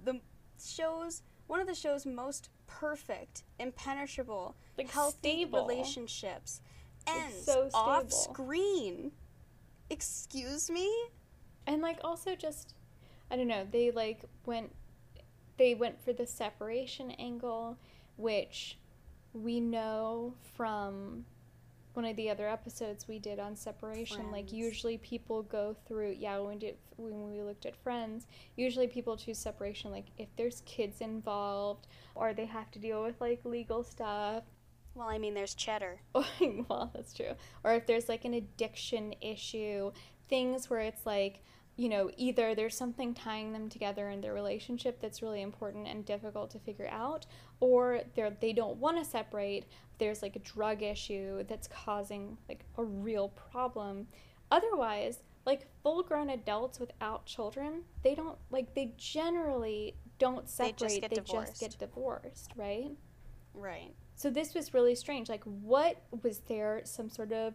the show's one of the show's most perfect, impenetrable, like healthy stable. relationships ends so off screen excuse me and like also just i don't know they like went they went for the separation angle which we know from one of the other episodes we did on separation friends. like usually people go through yeah when we did when we looked at friends usually people choose separation like if there's kids involved or they have to deal with like legal stuff well, I mean, there's cheddar. well, that's true. Or if there's like an addiction issue, things where it's like, you know, either there's something tying them together in their relationship that's really important and difficult to figure out, or they're they don't want to separate. There's like a drug issue that's causing like a real problem. Otherwise, like full grown adults without children, they don't like they generally don't separate. They just get, they divorced. Just get divorced, right? Right. So this was really strange. Like, what was there some sort of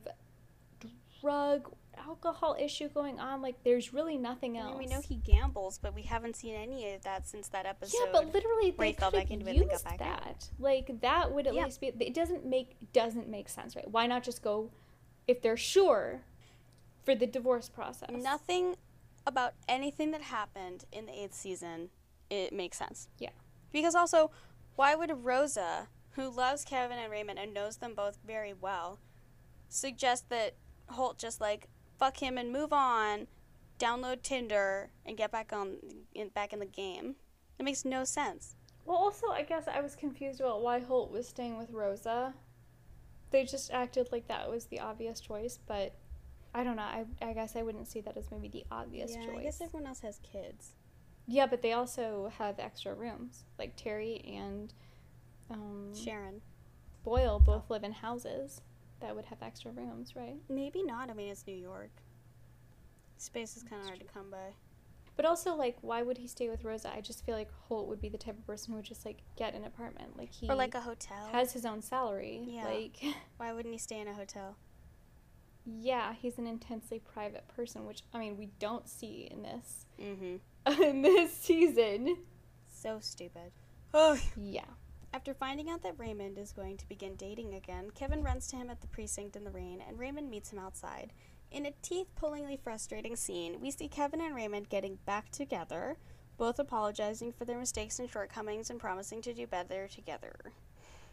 drug, alcohol issue going on? Like, there's really nothing else. I mean, we know he gambles, but we haven't seen any of that since that episode. Yeah, but literally, they fell back into it used that. Like, that would at yeah. least be. It doesn't make doesn't make sense, right? Why not just go, if they're sure, for the divorce process? Nothing about anything that happened in the eighth season. It makes sense. Yeah. Because also, why would Rosa who loves Kevin and Raymond and knows them both very well, suggest that Holt just like fuck him and move on, download Tinder and get back on in, back in the game. It makes no sense. Well, also, I guess I was confused about why Holt was staying with Rosa. They just acted like that was the obvious choice, but I don't know. I, I guess I wouldn't see that as maybe the obvious yeah, choice. I guess everyone else has kids. Yeah, but they also have extra rooms. Like Terry and um, Sharon. Boyle both live in houses that would have extra rooms, right? Maybe not. I mean, it's New York. Space is kind of hard true. to come by. But also, like, why would he stay with Rosa? I just feel like Holt would be the type of person who would just like get an apartment, like he or like a hotel, has his own salary. Yeah. Like, why wouldn't he stay in a hotel? Yeah, he's an intensely private person, which I mean we don't see in this mm-hmm. in this season. So stupid. Oh yeah. After finding out that Raymond is going to begin dating again, Kevin runs to him at the precinct in the rain, and Raymond meets him outside. In a teeth pullingly frustrating scene, we see Kevin and Raymond getting back together, both apologizing for their mistakes and shortcomings and promising to do better together.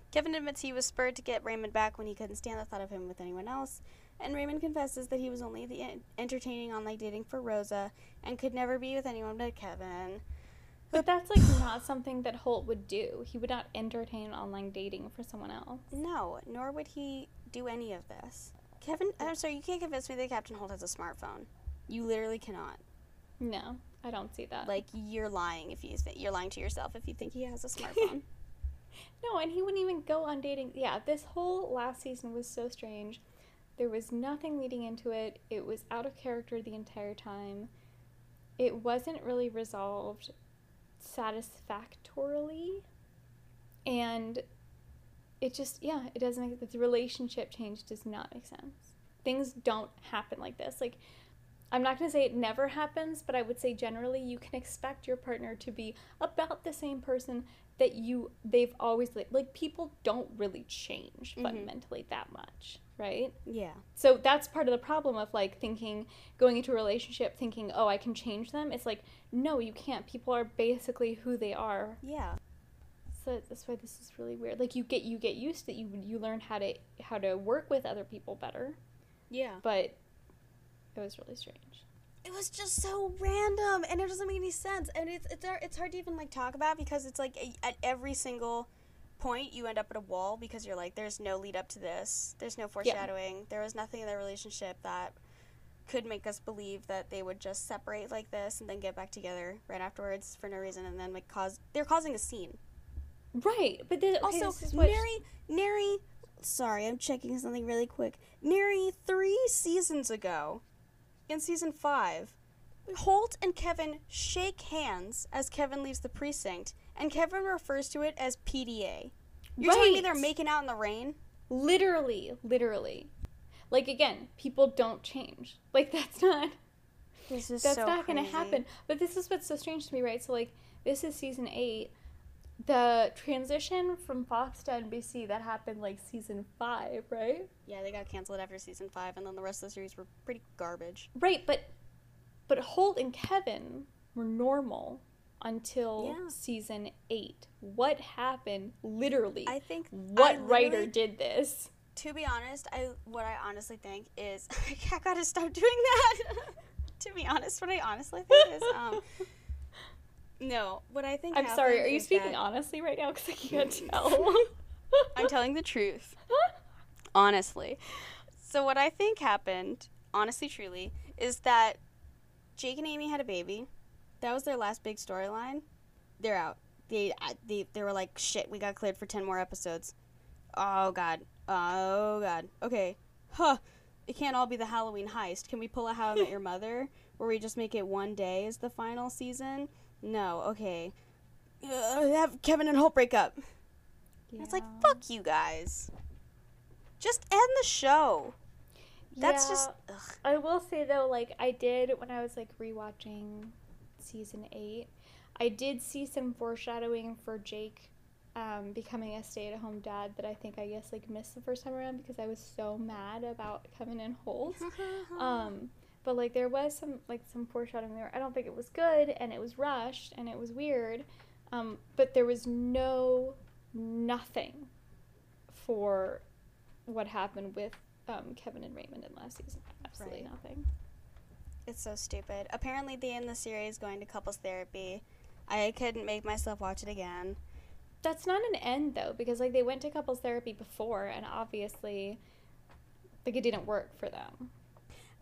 Kevin admits he was spurred to get Raymond back when he couldn't stand the thought of him with anyone else, and Raymond confesses that he was only the entertaining online dating for Rosa and could never be with anyone but Kevin. But that's like not something that Holt would do. He would not entertain online dating for someone else. No, nor would he do any of this. Kevin, I'm sorry, you can't convince me that Captain Holt has a smartphone. You literally cannot. No, I don't see that. Like you're lying if you you're lying to yourself if you think he has a smartphone. no, and he wouldn't even go on dating. Yeah, this whole last season was so strange. There was nothing leading into it. It was out of character the entire time. It wasn't really resolved satisfactorily and it just yeah it doesn't make the relationship change does not make sense things don't happen like this. Like I'm not going to say it never happens, but I would say generally you can expect your partner to be about the same person that you they've always lived. Like people don't really change Mhm. fundamentally that much, right? Yeah. So that's part of the problem of like thinking going into a relationship thinking, "Oh, I can change them." It's like, "No, you can't. People are basically who they are." Yeah. So that's why this is really weird. Like you get you get used to it. You you learn how to how to work with other people better, Yeah. but it was really strange. It was just so random, and it doesn't make any sense. And it's it's hard- it's hard to even like talk about because it's like a- at every single point you end up at a wall because you're like, there's no lead up to this. There's no foreshadowing. There was nothing in their relationship that could make us believe that they would just separate like this and then get back together right afterwards for no reason and then like cause they're causing a scene. Right, but then, okay, Also, this is what Neri, Neri, sorry, I'm checking something really quick. Neri, three seasons ago, in season five, Holt and Kevin shake hands as Kevin leaves the precinct, and Kevin refers to it as PDA. You're telling me they're making out in the rain? literally, literally. Like again, people don't change. Like that's not This is that's not going to happen. But this is what's so strange to me, right? So like this is season 8. The transition from Fox to NBC that happened like season 5, right? Yeah, they got canceled after season five, and then the rest of the series were pretty garbage. Right, but but Holt and Kevin were normal until Yeah. season 8. What happened literally? I think what I writer did this? to be honest, I what I honestly think is I gotta stop doing that. to be honest, what I honestly think is um no, what I think. I'm sorry, are you speaking that- honestly right now? Because I can't tell. I'm telling the truth, honestly. So what I think happened, honestly, truly, is that Jake and Amy had a baby. That was their last big storyline. They're out. They, they they were like, shit, we got cleared for ten more episodes. Oh god. Oh god. Okay. Huh. It can't all be the Halloween heist. Can we pull a How I Met Your Mother, where we just make it one day as the final season? No. Okay. Uh, have Kevin and Holt break up. And It's like fuck you guys. Just end the show. That's Yeah. just ugh. I will say though, like I did when I was like rewatching season eight, I did see some foreshadowing for Jake um, becoming a stay-at-home dad that I think I guess like missed the first time around because I was so mad about Kevin and Holt. um, but like there was some like some foreshadowing there. I don't think it was good and it was rushed and it was weird. Um, but there was no nothing for what happened with um, Kevin and Raymond in last season. Absolutely Right. nothing. It's so stupid. Apparently, they end of the series going to couples therapy. I couldn't make myself watch it again. That's not an end though, because like they went to couples therapy before, and obviously, like it didn't work for them.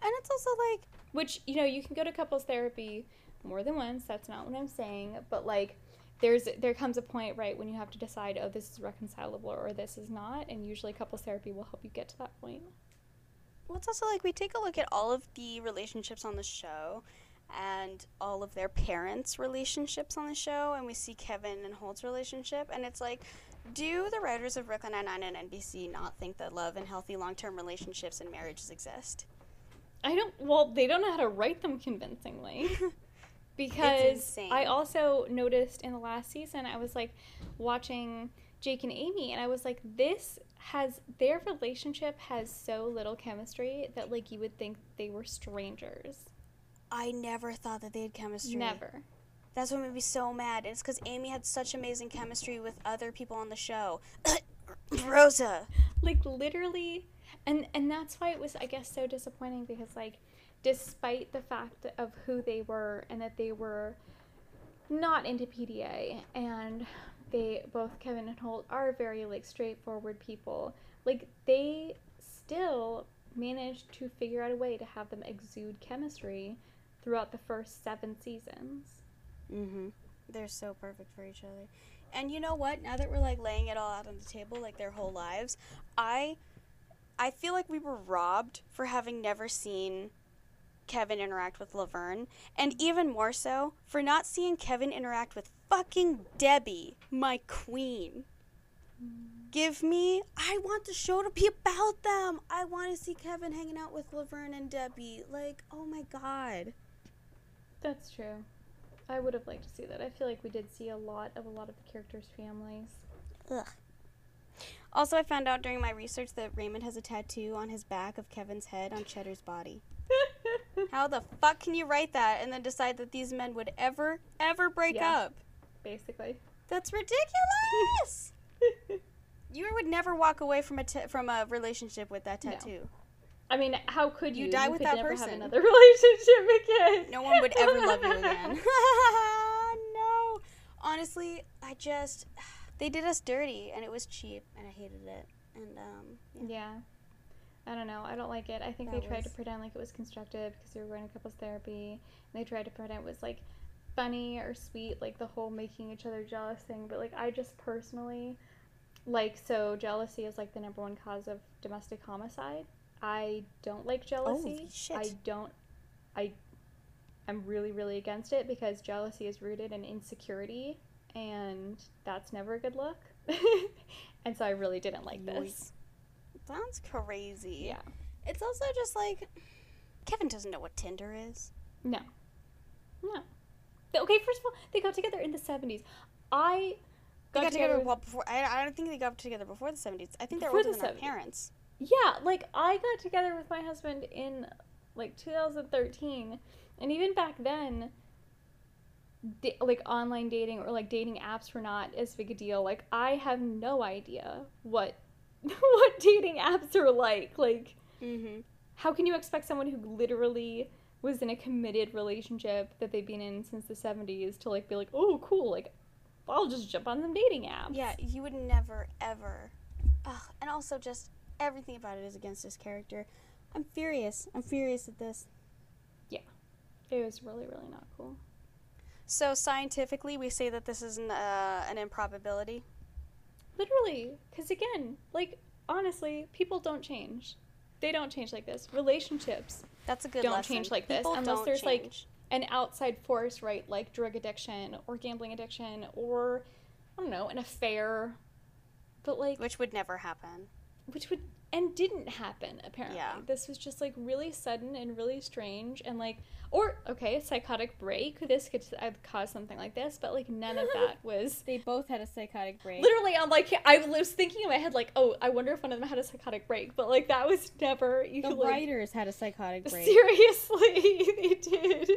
And it's also like, Which you know you can go to couples therapy more than once. That's not what I'm saying, but like there's there comes a point right when you have to decide, oh, this is reconcilable or this is not, and usually couples therapy will help you get to that point. well, it's also like we take a look at all of the relationships on the show and all of their parents' relationships on the show, and we see Kevin and Holt's relationship, and it's like, do the writers of Brooklyn Nine-Nine and NBC not think that love and healthy long-term relationships and marriages exist? I don't. Well, they don't know how to write them convincingly. because. I also noticed in the last season, I was like watching Jake and Amy, and I was like, this has their relationship has so little chemistry that like you would think they were strangers. I never thought that they had chemistry. Never. That's what made me so mad. It's because Amy had such amazing chemistry with other people on the show. Rosa. Like literally, and and that's why it was I guess so disappointing because like, despite the fact of who they were and that they were not into PDA and they both Kevin and Holt are very like straightforward people. Like they still managed to figure out a way to have them exude chemistry throughout the first seven seasons. Mm-hmm. They're so perfect for each other. And you know what? Now that we're like laying it all out on the table, like their whole lives, I, I feel like we were robbed for having never seen Kevin interact with Laverne, and even more so for not seeing Kevin interact with fucking Debbie, my queen. Give me. I want the show to be about them. I want to see Kevin hanging out with Laverne and Debbie. Like, oh my god. That's true. I would have liked to see that. I feel like we did see a lot of a lot of the characters' families. Ugh. Also, I found out during my research that Raymond has a tattoo on his back of Kevin's head on Cheddar's body. How the fuck can you write that and then decide that these men would ever, ever break Yeah. up? Basically. That's ridiculous. you would never walk away from a from a relationship with that tattoo. No. I mean, how could You you? die with could that never person. Have another relationship again. No one would ever love you again. no. Honestly, I just they did us dirty and it was cheap and I hated it. And um yeah. Yeah. I don't know. I don't like it. I think That they tried to pretend like it was constructive because they were going to couples therapy. And they tried to pretend it was like funny or sweet, like the whole making each other jealous thing. But like, I just personally like so jealousy is like the number one cause of domestic homicide. I don't like jealousy. Shit. I don't. I. I'm really, really against it because jealousy is rooted in insecurity, and that's never a good look. and so I really didn't like this. Sounds crazy. Yeah. It's also just like Kevin doesn't know what Tinder is. No. No. Okay, first of all, they got together in the 70s. I They got, together, with- well before. I, I don't think they got together before the seventies. I think they're older the than our parents. Yeah, like I got together with my husband in like 2013, and even back then, da- like online dating or like dating apps were not as big a deal. Like I have no idea what what dating apps are like. Like Mm-hmm. how can you expect someone who literally was in a committed relationship that they've been in since the 70s to like be like, "Oh, cool, like I'll just jump on some dating apps." Yeah, you would never ever. Ugh, and also just everything about it is against his character. I'm furious. I'm furious at this. Yeah. It was really really not cool. So scientifically, we say that this is an, uh, an improbability. Literally, cuz again, like honestly, people don't change. They don't change like this. Relationships, That's a good Don't lesson. change like this People unless don't there's, like, an outside force, right? Like drug addiction or gambling addiction or I don't know, an affair. But like which would never happen. which would and didn't happen apparently. Yeah. This was just like really sudden and really strange and like or okay, a psychotic break. This could uh, cause something like this, but like none of that was They both had a psychotic break. literally I'm like I was thinking in my head like, "Oh, I wonder if one of them had a psychotic break." But like that was never you the like, writers had a psychotic break. Seriously, they did.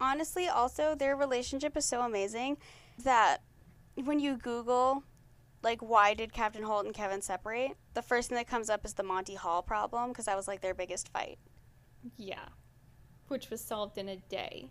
Honestly, also their relationship is so amazing that when you Google like why did Captain Holt and Kevin separate, the first thing that comes up is the Monty Hall problem because that was like their biggest fight. Yeah. Which was solved in a day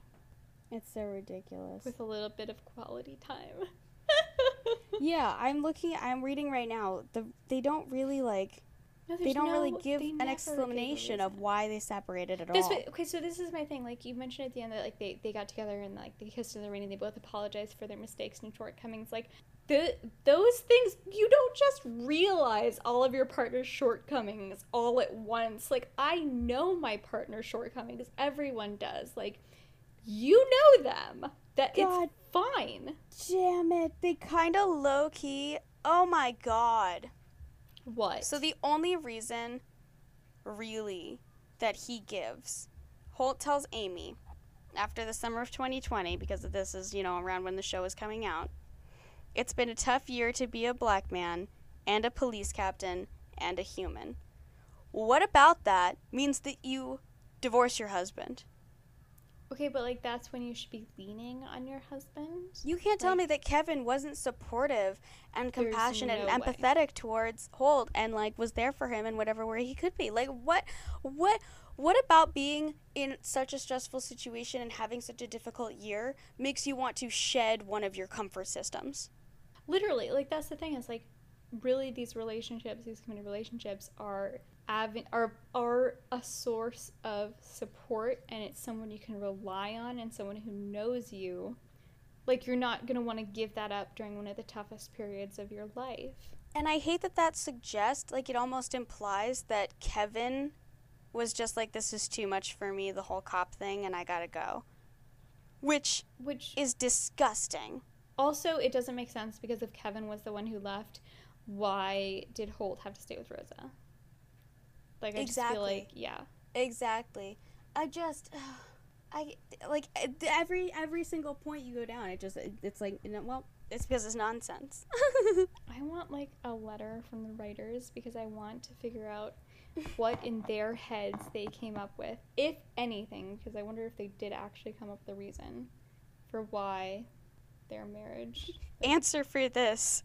It's so ridiculous. with a little bit of quality time. yeah, I'm looking. I'm reading right now. The they don't really like. No, They there's don't really give an never give explanation of why they separated at This all. wa- okay, so this is my thing. Like you mentioned at the end that like they, they got together and like they kissed in the rain and they both apologized for their mistakes and shortcomings. Like the those things you don't just realize all of your partner's shortcomings all at once. Like I know my partner's shortcomings. Everyone does. Like you know them. That God. it's fine. Damn it! They Kind of low key. Oh my god. What? So the only reason, really, that he gives, Holt tells Amy, after the summer of 2020, because this is, you know, around when the show is coming out, it's been a tough year to be a black man and a police captain and a human. What about that means that you divorce your husband? okay, but like that's when you should be leaning on your husband. You can't tell Like- me that Kevin wasn't supportive and compassionate no and way. empathetic towards Holt and like was there for him in whatever way he could be. Like what what what about being in such a stressful situation and having such a difficult year makes you want to shed one of your comfort systems? Literally like that's the thing is like really these relationships these committed relationships are are are a source of support and it's someone you can rely on and someone who knows you like you're not going to want to give that up during one of the toughest periods of your life And I hate that that suggests like it almost implies that Kevin was just like this is too much for me the whole cop thing and I got to go. Which which is disgusting. Also it doesn't make sense because if Kevin was the one who left why did Holt have to stay with Rosa? Like I just feel like yeah. Exactly. I just, I like uh, every every single point you go down, it just it, it's like well, it's because it's nonsense. I want like a letter from the writers because I want to figure out what in their heads they came up with, if anything, because I wonder if they did actually come up with a reason for why their marriage Answer for this.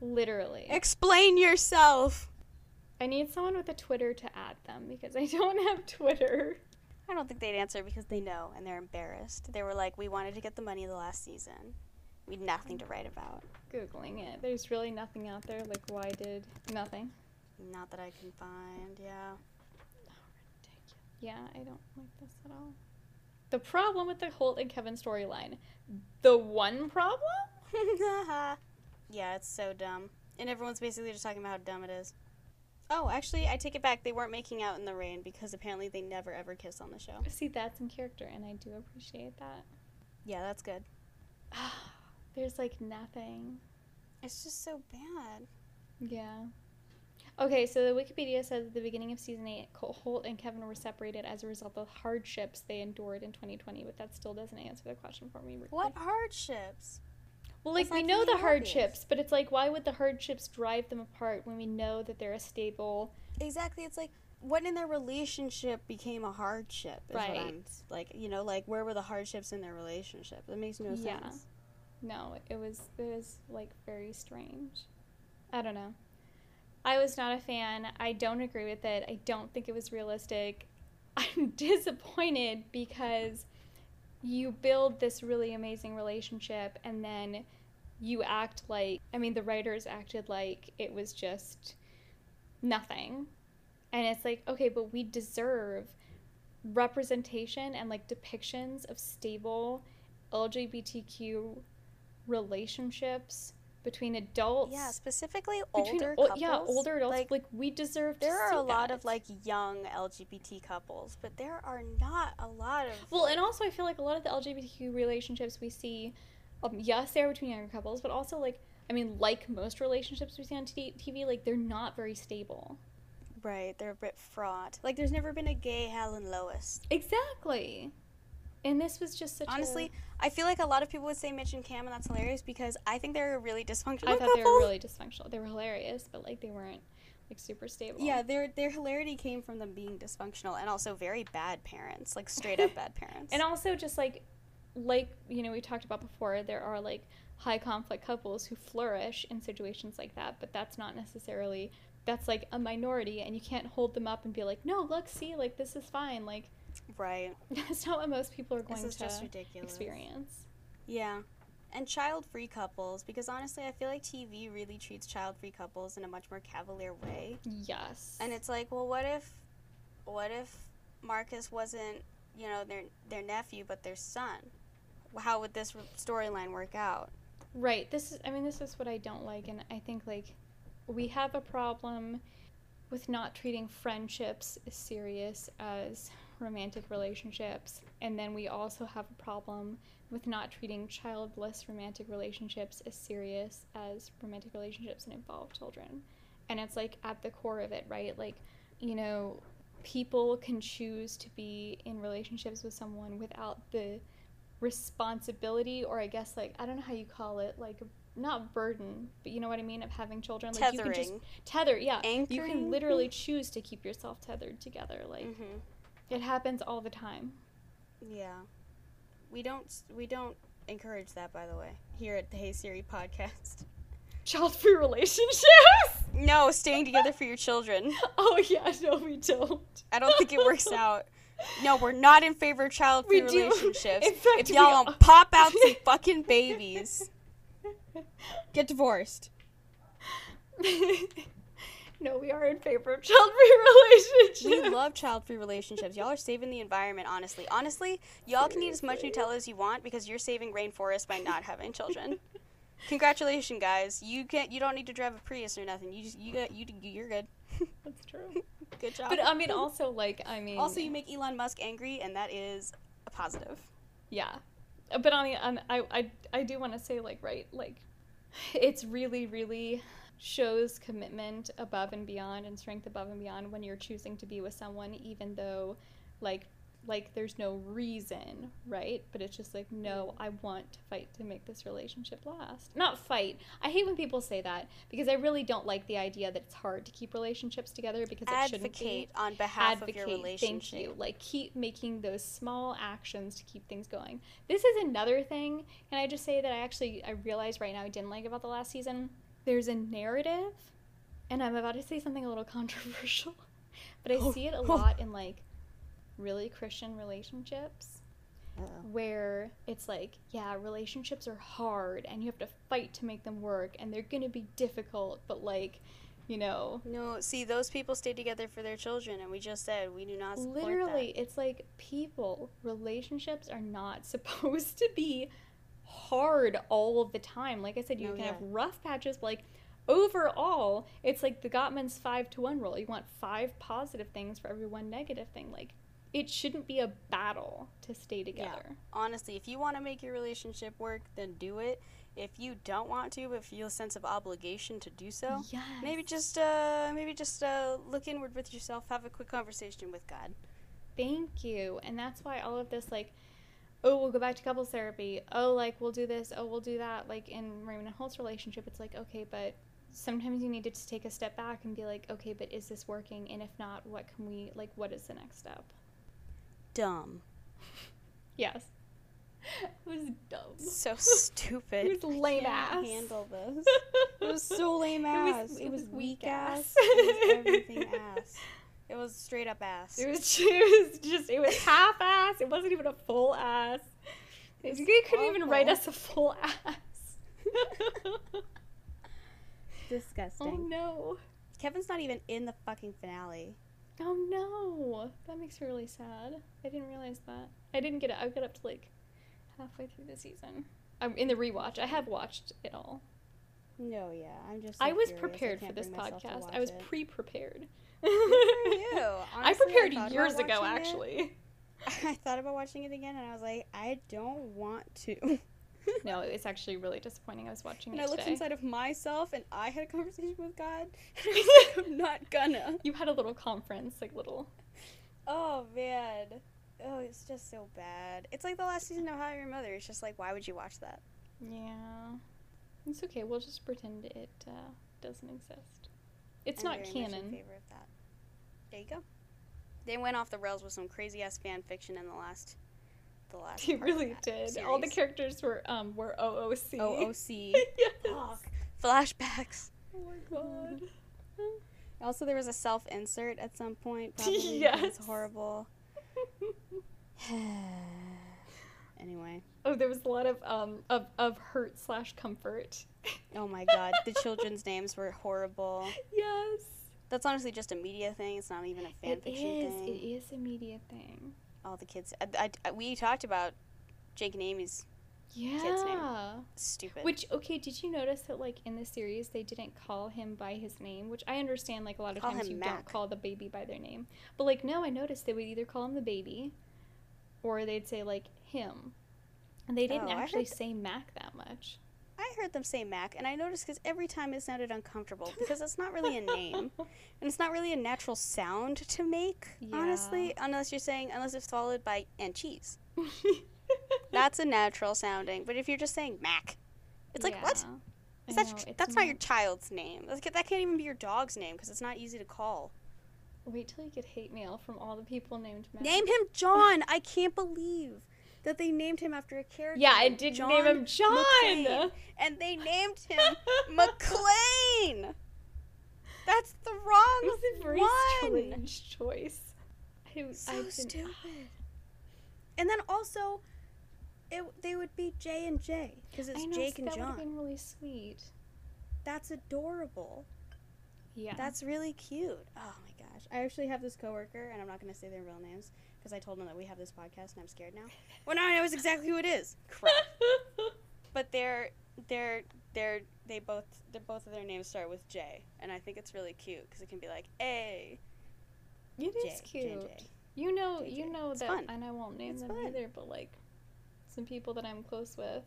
literally. Explain yourself. I need someone with a Twitter to add them because I don't have Twitter. I don't think they'd answer because they know and they're embarrassed. They were like, we wanted to get the money the last season. We had nothing to write about. Googling it. There's really nothing out there. Like, why did nothing? Not that I can find. Yeah. Ridiculous. Yeah, I don't like this at all. The problem with the Holt and Kevin storyline. The one problem? yeah, it's so dumb. And everyone's basically just talking about how dumb it is. Oh, actually, I take it back. They weren't making out in the rain because apparently they never ever kiss on the show. See, that's in character, and I do appreciate that. Yeah, that's good. There's like nothing. It's just so bad. Yeah. Okay, so the Wikipedia says at the beginning of season 8, Col- Holt and Kevin were separated as a result of hardships they endured in 2020, but that still doesn't answer the question for me. What hardships? Well, like, we know the obvious. hardships, but it's like, why would the hardships drive them apart when we know that they're a stable. Exactly. It's like what in their relationship became a hardship. Is What I'm, Right. like you know, like where were the hardships in their relationship? That makes no Yeah. sense. No, it was it was like very strange. I don't know. I was not a fan. I don't agree with it. I don't think it was realistic. I'm disappointed because you build this really amazing relationship and then you act like I mean the writers acted like it was just nothing. And it's like, okay, but we deserve representation and like depictions of stable LGBTQ relationships between adults. Yeah, specifically between older ol- couples. yeah, older adults. Like, Like, we deserve. To there are a lot that. of like young LGBT couples, but there are not a lot of. Well, and also I feel like a lot of the LGBTQ relationships we see, um, yes, they're between younger couples, but also like I mean, like most relationships we see on t- TV, like they're not very stable. right, they're a bit fraught. Like, there's never been a gay Helen Lois. Exactly. And this was just such. Honestly, I feel like a lot of people would say Mitch and Cam, and that's hilarious because I think they're a really dysfunctional I thought couple. they were really dysfunctional. They were hilarious, but like they weren't like super stable. Yeah, their their hilarity came from them being dysfunctional and also very bad parents, like straight up bad parents. And also just like like you know we talked about before there are like high conflict couples who flourish in situations like that but that's not necessarily that's like a minority and you can't hold them up and be like no look see like this is fine like right, that's not what most people are going to experience Yeah. And child free couples, because honestly, I feel like TV really treats child free couples in a much more cavalier way. yes And it's like, well, what if, what if Marcus wasn't, you know, their their nephew, but their son? How would this storyline work out? Right. This is I mean this is what I don't like and I think like we have a problem with not treating friendships as serious as romantic relationships and then we also have a problem with not treating childless romantic relationships as serious as romantic relationships that involve children. And it's like at the core of it, right? Like, you know, people can choose to be in relationships with someone without the responsibility or I guess like I don't know how you call it, like not burden, but you know what I mean of having children. Like you can just tether, yeah. You can literally choose to keep yourself tethered together. Like Mm-hmm. It happens all the time. Yeah. We don't we don't encourage that, by the way, here at the Hey Siri podcast. Child free relationships? No, staying together for your children. oh yeah, no we don't. I don't think it works out. No, we're not in favor of child free We do. relationships. Fact, if y'all don't pop out some fucking babies, get divorced. No, we are in favor of child free relationships. We love child free relationships. Y'all are saving the environment, honestly. Honestly, y'all can eat as much Nutella as you want because you're saving rainforests by not having children. Congratulations, guys. You can't. You don't need to drive a Prius or nothing. You just you got you you're good. That's true. Good job. But I mean, also like I mean, also, you make Elon Musk angry, and that is a positive. yeah. Uh, But on the, on, I I I do want to say like right like, it's really really shows commitment above and beyond and strength above and beyond when you're choosing to be with someone even though like like there's no reason, right? But it's just like, no, I want to fight to make this relationship last. Not fight. I hate when people say that because I really don't like the idea that it's hard to keep relationships together because it shouldn't be. Advocate on behalf of your relationship. Thank you. Like keep making those small actions to keep things going. This is another thing. and I just say that I actually I realized right now I didn't like about the last season? There's a narrative, and I'm about to say something a little controversial, but I Oh. see it a oh. lot in like really Christian relationships Uh-oh. where it's like, yeah, relationships are hard and you have to fight to make them work and they're going to be difficult, but like, you know, No, see, those people stay together for their children, and we just said we do not support literally it's like people relationships are not supposed to be hard all of the time like i said you No, can have rough patches but like overall it's like the gottman's five to one rule you want five positive things for every one negative thing like it shouldn't be a battle to stay together that. Honestly, if you want to make your relationship work, then do it. If you don't want to, but feel a sense of obligation to do so, yes maybe just uh, maybe just uh, look inward with yourself. Have a quick conversation with God. thank you and that's why all of this like oh we'll go back to couples therapy oh like we'll do this oh we'll do that like in raymond and holt's relationship it's like okay but sometimes you need to just take a step back and be like okay but is this working and if not what can we like what is the next step Dumb. yes it was dumb So stupid. it was lame Can't ass handle this. It was so lame It ass. was- It it was, was weak weak ass. ass. it was everything ass. It was straight up ass. it was, it was just it was half ass it wasn't even a full ass you couldn't even write us a full ass Disgusting. oh no Kevin's not even in the fucking finale. Oh no, that makes me really sad. I didn't realize that. I didn't get it. I got up to like halfway through the season. I'm in the rewatch. I have watched it all. No, yeah, I'm just. so I was prepared for this bring myself to podcast. I was pre-prepared. you. I prepared about years ago, it. actually. I thought about watching it again, and I was like, I don't want to. no, it's actually really disappointing. I was watching And it I looked today. inside of myself, and I had a conversation with God. And I was like, I'm not gonna. You had a little conference, like little. Oh man. Oh, it's just so bad. It's like the last season of How I Met Your Mother. It's just like, why would you watch that? Yeah, it's okay. We'll just pretend it uh, doesn't exist. It's I'm not very much in canon. Favor of that. There you go. They went off the rails with some crazy ass fan fiction in the last, the last. Of really did. All the characters were um were OOC. OOC. yes. Fuck. flashbacks. Oh my god. Also, there was a self insert at some point. Probably. Yes. was horrible. anyway. Oh, there was a lot of um of, of hurt slash comfort. Oh my god, the children's names were horrible. Yes. That's honestly just a media thing. It's not even a fan It fiction is. thing. It is a media thing. All the kids. I, I- we talked about Jake and Amy's Yeah. stupid. Which okay, did you notice that like in the series they didn't call him by his name, which I understand like a lot of Call times you Mac. don't call the baby by their name. But like no, I noticed they would either call him the baby or they'd say like him. And they oh, didn't Oh, actually say Mac that much. I heard them say Mac, and I noticed because every time it sounded uncomfortable because it's not really a name, and it's not really a natural sound to make. Honestly, unless you're saying unless it's followed by and cheese, that's a natural sounding. But if you're just saying Mac, it's like what? Yeah. Is I that know, that's not your child's name. That's, that can't even be your dog's name because it's not easy to call. Wait till you get hate mail from all the people named Mac. Name him John. I can't believe that they named him after a character. Yeah, I did John name him John. McClane. and they named him McClane. That's the It wrong was a very one. strange choice. I, I So didn't- stupid. And then also, it they would be J and J because it's I know, Jake so and that would have John. been really sweet. That's adorable. Yeah. That's really cute. Oh my gosh. I actually have this coworker, and I'm not going to say their real names because I told them that we have this podcast, and I'm scared now. Well, now I know exactly who it is. Crap. but they're they're they're they both they're both of their names start with J, and I think it's really cute because it can be like A It J is cute. You know, JJ. you know It's that, fun. and I won't name It's them fun. either. But like, some people that I'm close with,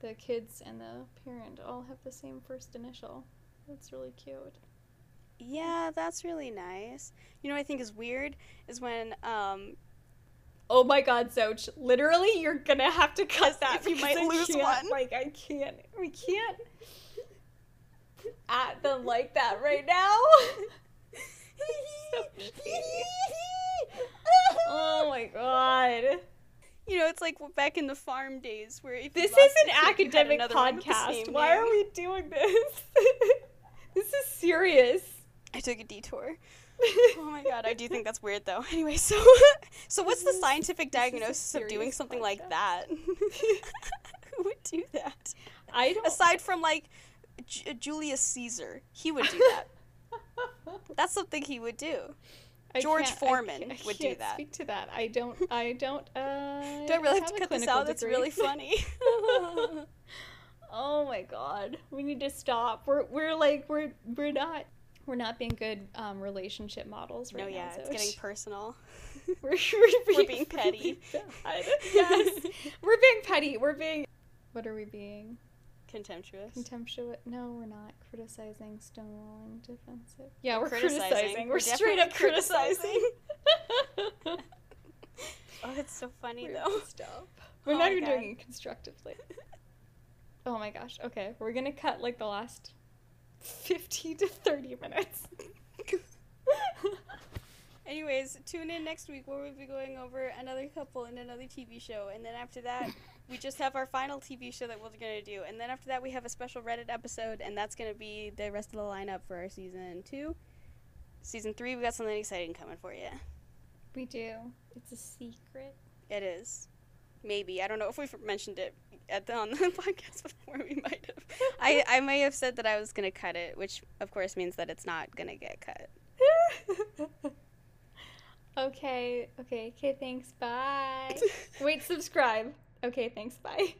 the kids and the parent all have the same first initial. That's really cute. Yeah, that's really nice. You know what I think is weird is when um Oh my god, Soch. Literally, you're gonna have to cut that. If you might I lose one. Like, I can't. We can't at them like that right now. Oh my god. you know, it's like back in the farm days where if you This is an academic another one with the podcast. Why name. are we doing this? this is serious. I took a detour. Oh my god, I do think that's weird though. Anyway, so so what's the scientific is diagnosis of doing something like that? Who would do that? I don't. Aside from like J- Julius Caesar, he would do that. That's something he would do. I George can't- I Foreman can't- would do that. Speak to that. I don't. I don't. Uh, Do I really have to a cut this out? That's really funny. oh my god, we need to stop. We're we're like we're we're not we're not being good um, relationship models right no, now. yeah, it's getting personal. we're, we're, We're being petty. really bad. yes, we're being petty. We're being. What are we being? Contemptuous. Contemptuous? No, we're not. Criticizing, stonewalling, defensive. Yeah, we're criticizing. criticizing. We're, We're straight up definitely criticizing. oh, it's so funny We're though. up. We're Oh not even God. doing it constructively. oh my gosh. Okay, we're gonna cut like the last 50 to 30 minutes. Anyways, tune in next week where we'll be going over another couple and another TV show. And then after that, we just have our final TV show that we're going to do. And then after that, we have a special Reddit episode, and that's going to be the rest of the lineup for our season two. Season three, we got something exciting coming for you. we do. It's a secret. It is. Maybe. I don't know if we've mentioned it at the, on the podcast before. We might have. I, I may have said that I was going to cut it, which of course means that it's not going to get cut. okay, okay, okay, thanks. Bye. Wait, subscribe. Okay, thanks. Bye.